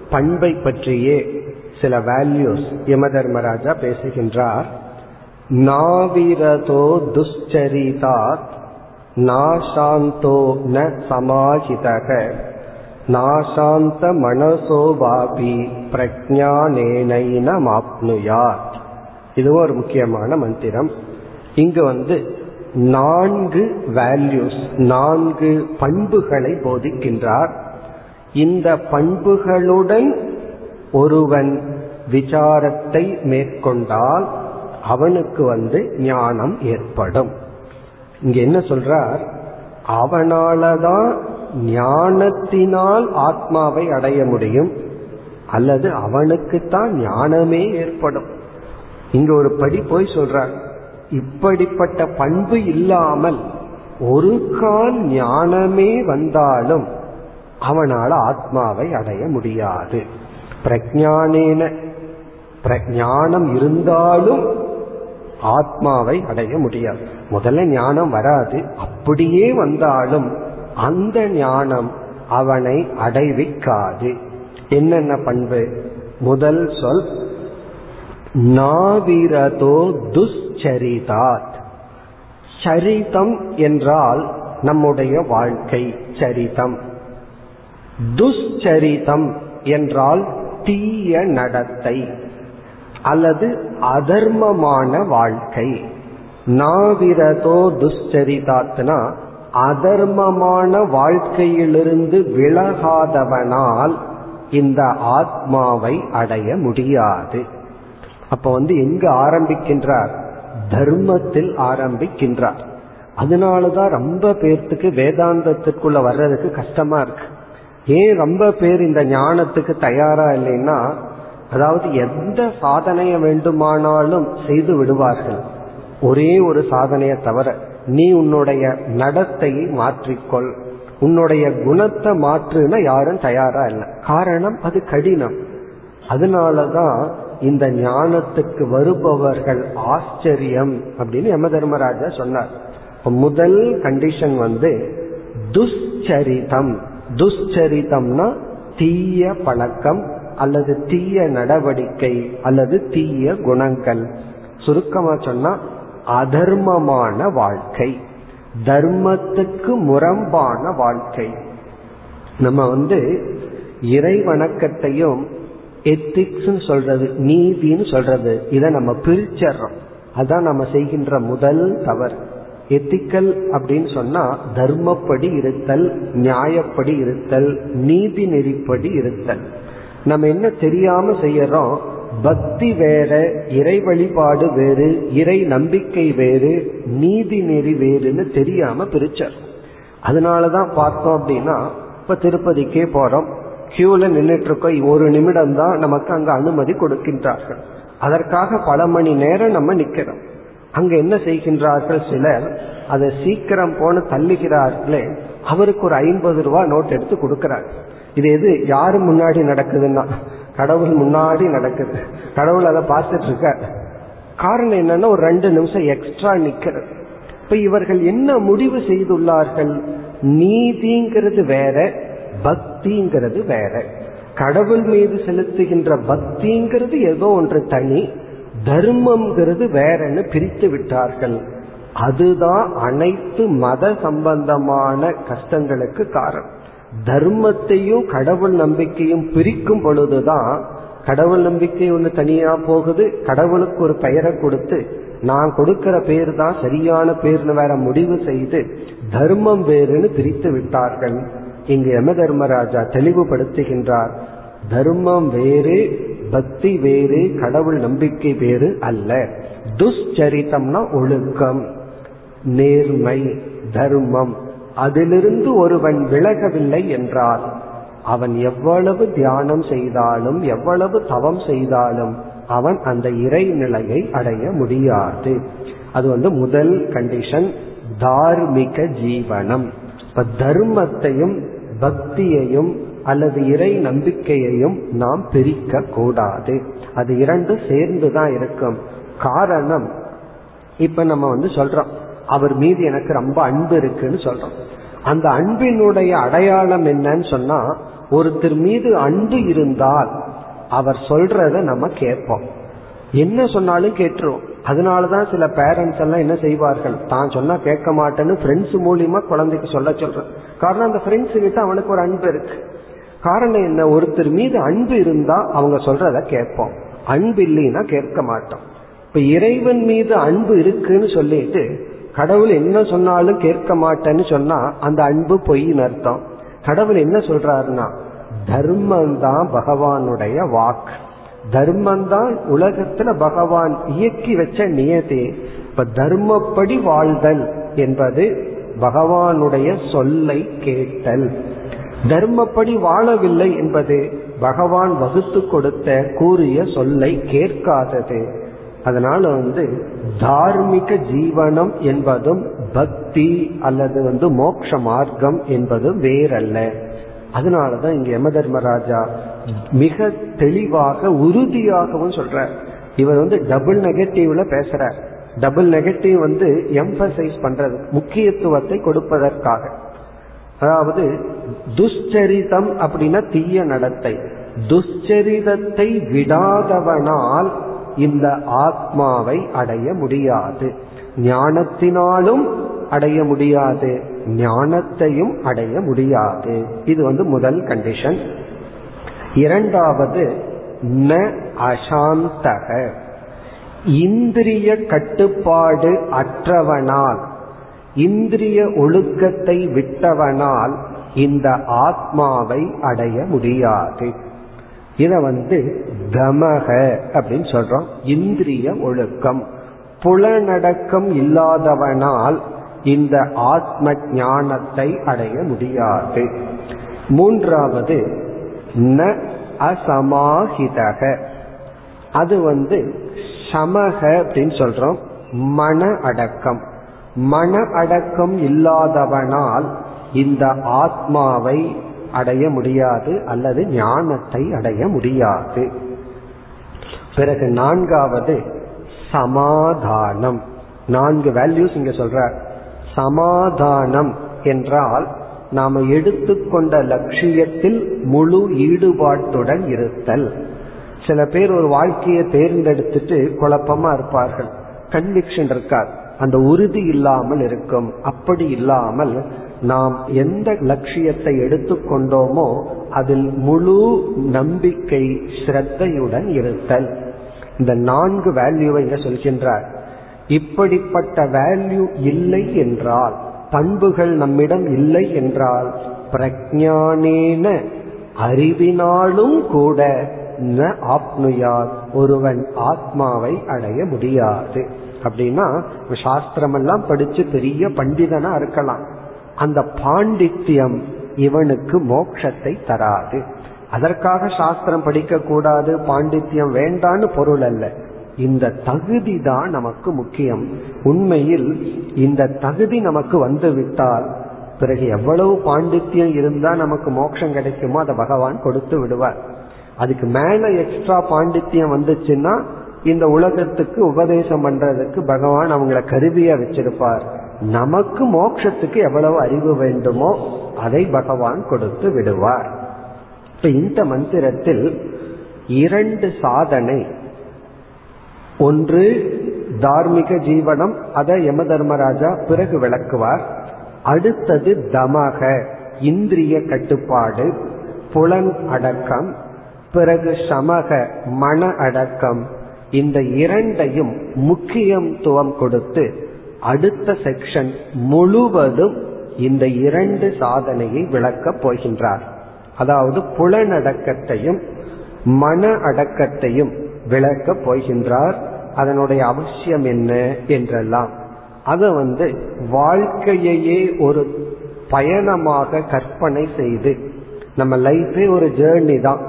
பண்பை பற்றியே சில வேல்யூஸ் யம தர்மராஜா பேசுகின்றார். நாவிரதோ துஷ்சரிதாத் நாசாந்தோ ந சமாஹிதக நாசாந்த மனசோவாபி பிரஜானேனைன மாப்னுயார் இதுவும் ஒரு முக்கியமான மந்திரம். இங்கு வந்து நான்கு வேல்யூஸ் நான்கு பண்புகளை போதிக்கின்றார். இந்த பண்புகளுடன் ஒருவன் விசாரத்தை மேற்கொண்டால் அவனுக்கு வந்து ஞானம் ஏற்படும். இங்க என்ன சொல்றார்? அவனாலதான் ஞானத்தினால் ஆத்மாவை அடைய முடியும். அல்லது அவனுக்குத்தான் ஞானமே ஏற்படும். இங்க ஒரு படி போய் சொல்றார் இப்படிப்பட்ட பண்பு இல்லாமல் ஒரு கால் ஞானமே வந்தாலும் அவனால ஆத்மாவை அடைய முடியாது. பிரஜானேன ஞானம் இருந்தாலும் ஆத்மாவை அடைய முடியாது. முதல்ல ஞானம் வராது அப்படியே வந்தாலும் அந்த ஞானம் அவனை அடைவிக்காது. என்னென்ன பண்பு? முதல் சொல் நாவிரதோ துஷ்சரிதாத். சரிதம் என்றால் நம்முடைய வாழ்க்கை சரிதம். துஷ்சரிதம் என்றால் தீய நடத்தை அல்லது அதர்மமான வாழ்க்கை. நாவிரதோ துஷ்சரிதாத்னா அதர்மமான வாழ்க்கையிலிருந்து விலகாதவனால் இந்த ஆத்மாவை அடைய முடியாது. அப்ப வந்து எங்க ஆரம்பிக்கின்றார்? தர்மத்தில் ஆரம்பிக்கின்றார். அதனாலதான் ரொம்ப பேர்த்துக்கு வேதாந்தத்திற்குள்ள வர்றதுக்கு கஷ்டமா இருக்கு. ஏன் ரொம்ப பேர் இந்த ஞானத்துக்கு தயாரா இல்லைன்னா அதாவது எந்த சாதனையை வேண்டுமானாலும் செய்து விடுவார்கள். ஒரே ஒரு சாதனையை தவிர நீ உன்னுடைய நடத்தையை மாற்றிக்கொள். உன்னுடைய குணத்தை மாற்றுன யாரும் தயாரா இல்லை. காரணம் அது கடினம். அதனாலதான் இந்த ஞானத்துக்கு வருபவர்கள் ஆச்சரியம் அப்படின்னு யம தர்மராஜா சொன்னார். முதல் கண்டிஷன் வந்து துஷ்சரிதம். துஷ்சரிதம்னா தீய பழக்கம் அல்லது தீய நடவடிக்கை அல்லது தீய குணங்கள். சுருக்கமா சொன்னா அதர்மமான வாழ்க்கை. தர்மத்துக்கு முரம்பான வாழ்க்கை. நம்ம வந்து இறை வணக்கத்தையும் எத்திக்ஸ் சொல்றது நீதின்னு சொல்றது. இதை நம்ம பிரிச்சர்றோம். அதான் நம்ம செய்கின்ற முதல் தவறு. எத்திக்கல் அப்படின்னு சொன்னா தர்மப்படி இருத்தல் நியாயப்படி இருத்தல் நீதி நெறிப்படி இருத்தல். நம்ம என்ன தெரியாம செய்யறோம்? பக்தி வேற இறை வழிபாடு வேறு இறை நம்பிக்கை வேறு நீதி நெறி வேறுன்னு தெரியாம பிரிச்சர் அதனாலதான் பார்த்தோம் அப்படின்னா இப்ப திருப்பதிக்கே போறோம். கியூல நின்றுட்டு இருக்கோம் ஒரு நிமிடம் தான் நமக்கு அங்க அனுமதி கொடுக்கின்றார்கள். அதற்காக பல மணி நேரம் நம்ம நிக்கிறோம். அங்க என்ன செய்கின்றார்கள் சிலர் அதை சீக்கிரம் போன தள்ளுகிறார்களே அவருக்கு ஒரு ஐம்பது ரூபா நோட் எடுத்து கொடுக்கிறார். இது எது யாரு முன்னாடி நடக்குதுன்னா? கடவுள் முன்னாடி நடக்குது. கடவுள் அதை பார்த்துட்டு இருக்க காரணம் என்னன்னா ஒரு ரெண்டு நிமிஷம் எக்ஸ்ட்ரா நிக்கிறது. இப்ப இவர்கள் என்ன முடிவு செய்துள்ளார்கள்? நீதிங்கிறது வேற பக்திங்கிறது வேற. கடவுள் மீது செலுத்துகின்ற பக்திங்கிறது ஏதோ ஒன்று தனி தர்மம்ங்கிறது வேறன்னு பிரித்து விட்டார்கள். அதுதான் அனைத்து மத சம்பந்தமான கஷ்டங்களுக்கு காரணம். தர்மத்தையும் கடவுள் நம்பிக்கையும் பிரிக்கும் பொழுதுதான் கடவுள் நம்பிக்கை ஒன்று தனியா போகுது கடவுளுக்கு ஒரு பெயரை கொடுத்து நான் கொடுக்கிற பேர் தான் சரியான பேர்னு வேற முடிவு செய்து தர்மம் வேறுன்னு பிரித்து விட்டார்கள். இங்கு யம தர்மராஜா தெளிவுபடுத்துகின்றார் தர்மம் வேறு பக்தி வேறு கடவுள் நம்பிக்கை வேறு அல்ல. துஷ்சரித்தம்னா ஒழுக்கம் நேர்மை தர்மம். அதிலிருந்து ஒருவன் விலகவில்லை என்றால் அவன் எவ்வளவு தியானம் செய்தாலும் எவ்வளவு தவம் செய்தாலும் அவன் அந்த இறை நிலையை அடைய முடியாது. அது வந்து முதல் கண்டிஷன் தார்மிக ஜீவனம். இப்ப தர்மத்தையும் பக்தியையும் அல்லது இறை நம்பிக்கையையும் நாம் பிரிக்க கூடாது. அது இரண்டும் சேர்ந்து தான் இருக்கும். காரணம் இப்ப நம்ம வந்து சொல்றோம். அவர் மீது எனக்கு ரொம்ப அன்பு இருக்குன்னு சொல்றோம். அந்த அன்பினுடைய அடையாளம் என்னன்னு சொன்னா ஒருத்தர் மீது அன்பு இருந்தால் அவர் சொல்றத நம்ம கேட்போம். என்ன சொன்னாலும் கேட்டுருவோம். அதனாலதான் சில பேரண்ட்ஸ் எல்லாம் என்ன செய்வார்கள்? தான் சொன்னா கேட்க மாட்டேன்னு ஃப்ரெண்ட்ஸ் மூலியமா குழந்தைக்கு சொல்ல சொல்றேன். காரணம் அந்த ஃப்ரெண்ட்ஸ் கிட்ட அவனுக்கு ஒரு அன்பு இருக்கு. காரணம் என்ன? ஒருத்தர் மீது அன்பு இருந்தா அவங்க சொல்றத கேட்போம். அன்பு இல்லைன்னா கேட்க மாட்டோம். இப்ப இறைவன் மீது அன்பு இருக்குன்னு சொல்லிட்டு கடவுள் என்ன சொன்னாலும் கேட்க மாட்டேன்னு சொன்னா அந்த அன்பு பொய்ன்னு அர்த்தம். கடவுள் என்ன சொல்றாருன்னா தர்மம் தான் பகவானுடைய வாக்கு. தர்மந்தான் உலகத்துல பகவான் இயக்கி வச்ச நியதி இப்ப தர்மப்படி வாழ்தல் என்பது பகவானுடைய சொல்லை கேட்டல். தர்மப்படி வாழவில்லை என்பது பகவான் வகுத்து கொடுத்த கூறிய சொல்லை கேட்காதது. அதனால வந்து தார்மீக ஜீவனம் என்பதும் பக்தி அல்லது வந்து மோட்ச மார்க்கம் என்பதும் வேறல்ல. அதனாலதான் இங்க யம தர்மராஜா மிக தெளிவாக உறுதியாகவும் சொல்ற. இவர் வந்து டபுள் நெகட்டிவ்ல பேசுற. டபுள் நெகட்டிவ் வந்து எம்பசைஸ் பண்றது முக்கியத்துவத்தை கொடுப்பதற்காக. அதாவது துஷ்சரிதம் அப்படின்னா தீய நடத்தை. துஷ்சரிதத்தை விடாதவனால் இந்த ஆத்மாவை அடைய முடியாது. ஞானத்தினாலும் அடைய முடியாது. ஞானத்தையும் அடைய முடியாது. இது வந்து முதல் கண்டிஷன் இரண்டாவது ந அசாந்தக. இந்திரிய கட்டுப்பாடு அற்றவனால் இந்திரிய ஒழுக்கத்தை விட்டவனால் இந்த ஆத்மாவை அடைய முடியாது. இத வந்து கமக அப்படின்னு சொல்றோம். இந்திரிய ஒழுக்கம். புலனடக்கம் இல்லாதவனால் இந்த ஆத்ம ஞானத்தை அடைய முடியாது. மூன்றாவது ந அசமாஹிதக. அது வந்து சமக அப்படின்னு சொல்றோம். மன அடக்கம். மன அடக்கம் இல்லாதவனால் இந்த ஆத்மாவை அடைய முடியாது அல்லது ஞானத்தை அடைய முடியாது. பிறகு நான்காவது சமாதானம். நான்கு வேல்யூஸ் இங்க சொல்ற சமாதானம் என்றால் நாம எடுத்துக்கொண்ட லட்சியத்தில் முழு ஈடுபாட்டுடன் இருத்தல். சில பேர் ஒரு வாழ்க்கையை தேர்ந்தெடுத்துட்டு குழப்பமா இருப்பார்கள். கன்விக்ஷன் இருக்கார் அந்த உறுதி இல்லாமல் இருக்கும். அப்படி இல்லாமல் நாம் எந்த லட்சியத்தை எடுத்துக்கொண்டோமோ அதில் முழு நம்பிக்கை ஸ்ரத்தையுடன் இருத்தல். இந்த நான்கு வேல்யூவை சொல்கின்றார்? இப்படிப்பட்ட வேல்யூ இல்லை என்றால் பண்புகள் நம்மிடம் இல்லை என்றால் பிரஜானேன அறிவினாலும் கூட ந ஆப்னுயார் ஒருவன் ஆத்மாவை அடைய முடியாது. அப்படின்னா சாஸ்திரம் எல்லாம் படிச்சு பெரிய பண்டிதனா இருக்கலாம். அந்த பாண்டித்யம் இவனுக்கு மோட்சத்தை தராது. அதற்காக சாஸ்திரம் படிக்க கூடாது பாண்டித்யம் வேண்டான்னு பொருள் அல்ல. இந்த தகுதி தான் நமக்கு முக்கியம். உண்மையில் இந்த தகுதி நமக்கு வந்து விட்டால் பிறகு எவ்வளவு பாண்டித்யம் இருந்தா நமக்கு மோட்சம் கிடைக்குமோ அதை பகவான் கொடுத்து விடுவார். அதுக்கு மேல எக்ஸ்ட்ரா பாண்டித்யம் வந்துச்சுன்னா இந்த உலகத்துக்கு உபதேசம் பண்றதுக்கு பகவான் அவங்கள கருவியா வச்சிருப்பார். நமக்கு மோட்சத்துக்கு எவ்வளவு அறிவு வேண்டுமோ அதை பகவான் கொடுத்து விடுவார். இப்ப இந்த மந்திரத்தில் இரண்டு சாதனை ஒன்று தார்மீக ஜீவனம் அதை யம தர்மராஜா பிறகு விளக்குவார். அடுத்தது தமக இந்திரிய கட்டுப்பாடு புலன் அடக்கம் பிறகு சமக மன அடக்கம். இந்த இரண்டையும் முக்கியத்துவம் கொடுத்து அடுத்த செக்ஷன் முழுவதும் இந்த இரண்டு சாதனையை விளக்கப் போகின்றார். அதாவது புலனடக்கத்தையும் மன அடக்கத்தையும் விளக்கப் போகின்றார் அதனுடைய அவசியம் என்ன என்றெல்லாம். அதை வந்து வாழ்க்கையையே ஒரு பயணமாக கற்பனை செய்து நம்ம லைஃபே ஒரு ஜேர்னி தான்.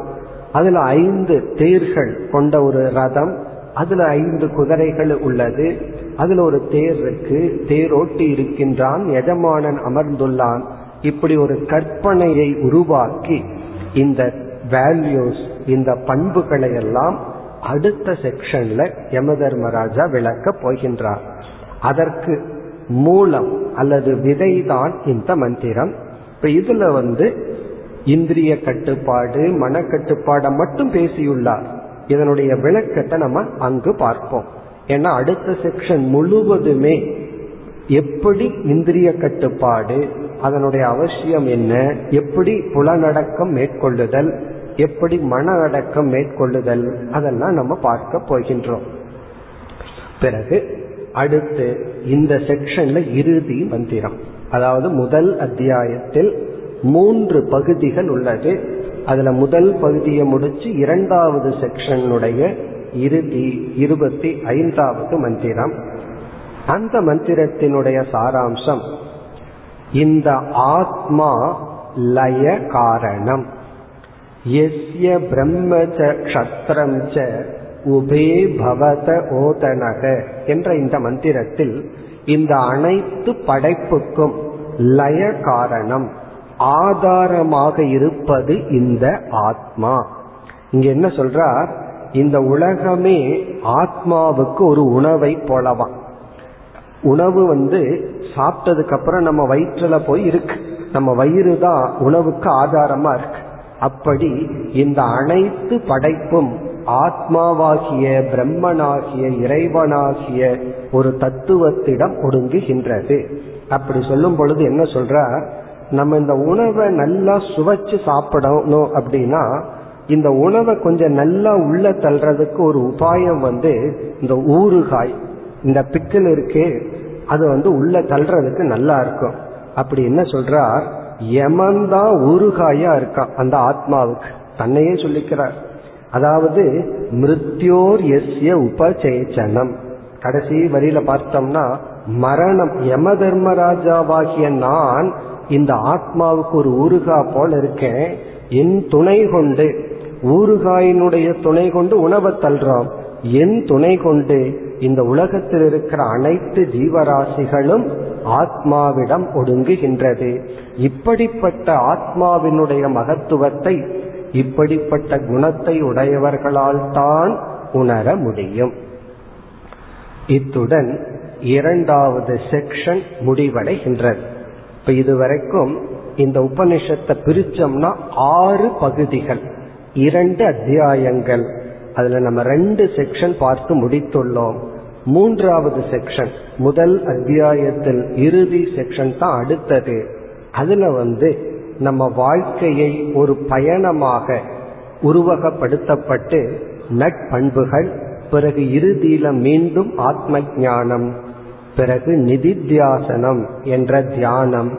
அதுல ஐந்து தேர்கள் கொண்ட ஒரு ரதம் அதுல ஐந்து குதிரைகள் உள்ளது அதுல ஒரு தேர் இருக்கு தேரோட்டி இருக்கின்றான் எஜமானன் அமர்ந்துள்ளான். இப்படி ஒரு கற்பனையை உருவாக்கி இந்த வேல்யூஸ் இந்த பண்புகளை எல்லாம் அடுத்த செக்ஷன்ல யம தர்மராஜா விளக்க போகின்றார். அதற்கு மூலம் அல்லது விதைதான் இந்த மந்திரம். இப்ப இதுல வந்து இந்திரிய கட்டுப்பாடு மனக்கட்டுப்பாடை மட்டும் பேசியுள்ளார். இதனுடைய விளக்கத்தை நம்ம அங்கு பார்ப்போம். ஏன்னா அடுத்த செக்ஷன் முழுவதுமே எப்படி இந்திரிய கட்டுப்பாடு அதனுடைய அவசியம் என்ன எப்படி புலனடக்கம் மேற்கொள்ளுதல் எப்படி மன அடக்கம் மேற்கொள்ளுதல்? அதெல்லாம் நம்ம பார்க்க போகின்றோம். பிறகு அடுத்து இந்த செக்ஷன்ல இறுதி மந்திரம். அதாவது முதல் அத்தியாயத்தில் மூன்று பகுதிகள் உள்ளது. அதுல முதல் பகுதியை முடிச்சு இரண்டாவது செக்ஷனுடைய இறுதி இருபத்தி ஐந்தாவது மந்திரம். அந்த மந்திரத்தினுடைய சாராம்சம் இந்த ஆத்மா லய காரணம். எஸ்ய பிரம்ம கஷத்திரம் ச உபே பவத ஓதனக என்ற இந்த மந்திரத்தில் இந்த அனைத்து படைப்புக்கும் லய காரணம் ஆதாரமாக இருப்பது இந்த ஆத்மா. இங்க என்ன சொல்றார்? இந்த உலகமே ஆத்மாவுக்கு ஒரு உணவை போலவா உணவு வந்து சாப்பிட்டதுக்கு அப்புறம் நம்ம வயிற்றுல போய் இருக்கு. நம்ம வயிறு தான் உணவுக்கு ஆதாரமா இருக்கு. அப்படி இந்த அனைத்து படைப்பும் ஆத்மாவாகிய பிரம்மனாகிய இறைவனாகிய ஒரு தத்துவத்திடம் ஒடுங்குகின்றது. அப்படி சொல்லும் பொழுது என்ன சொல்ற நம்ம இந்த உணவை நல்லா சுவைச்சு சாப்பிடணும் அப்படின்னா இந்த உணவை கொஞ்சம் நல்லா உள்ள தள்ளுறதுக்கு ஒரு உபாயம் வந்து இந்த ஊறுகாய். இந்த பிக்கல் இருக்கே அது வந்து உள்ள தள்ளுறதுக்கு நல்லா இருக்கும். அப்படி என்ன சொல்றார்? யமன்தான் ஊறுகாயா இருக்கான் அந்த ஆத்மாவுக்கு. தன்னையே சொல்லிக்கிறார். அதாவது மிருத்யோர் எஸ்ய உபசேச்சனம். கடைசி வரியில பார்த்தோம்னா மரணம். யம தர்மராஜாவாகிய நான் இந்த ஆத்மாவுக்கு ஒரு ஊறுகா போல இருக்கேன். என் துணை கொண்டு ஊறுகாயினுடைய துணை கொண்டு உணவை தள்ளுறோம். என் துணை கொண்டு இந்த உலகத்தில் இருக்கிற அனைத்து ஜீவராசிகளும் ஆத்மாவிடம் ஒடுங்குகின்றது. இப்படிப்பட்ட ஆத்மாவினுடைய மகத்துவத்தை இப்படிப்பட்ட குணத்தை உடையவர்களால் தான் உணர முடியும். இத்துடன் இரண்டாவது செக்ஷன் முடிவடைகின்றது. இப்ப இதுவரைக்கும் இந்த உபனிஷத்தை பிரிச்சோம்னா ஆறு பகுதிகள் இரண்டு அத்தியாயங்கள். அதுல நம்ம ரெண்டு செக்ஷன் பார்த்து முடித்துள்ளோம். மூன்றாவது செக்ஷன் முதல் அத்தியாயத்தில் இறுதி செக்ஷன் தான் அடுத்தது. அதுல வந்து நம்ம வாழ்க்கையை ஒரு பயணமாக உருவகப்படுத்தப்பட்டு நட்பண்புகள் பிறகு இறுதியில மீண்டும் ஆத்ம ஞானம் பிறகு நிதித்தியாசனம் என்ற தியானம்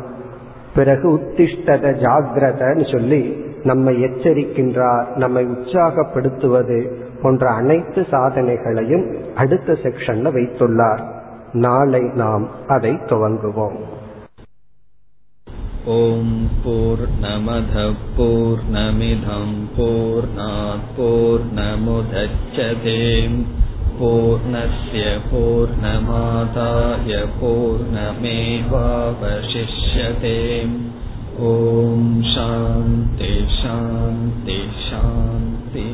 பிறகு உத்திஷ்டத ஜாகிரதன்னு சொல்லி நம்மை எச்சரிக்கின்றார் நம்மை உற்சாகப்படுத்துவது போன்ற அனைத்து சாதனைகளையும் அடுத்த செக்ஷன்ல வைத்துள்ளார் நாளை நாம் அதை துவங்குவோம் ஓம் போர் நமத போர் நமிதம் போர் போர் நமுதச்சதேம் பூர்ணய பூர்ணமாதாய பூர்ணமேவாவசிஷ்யதேம் ॐ शान्ति शान्ति शान्ति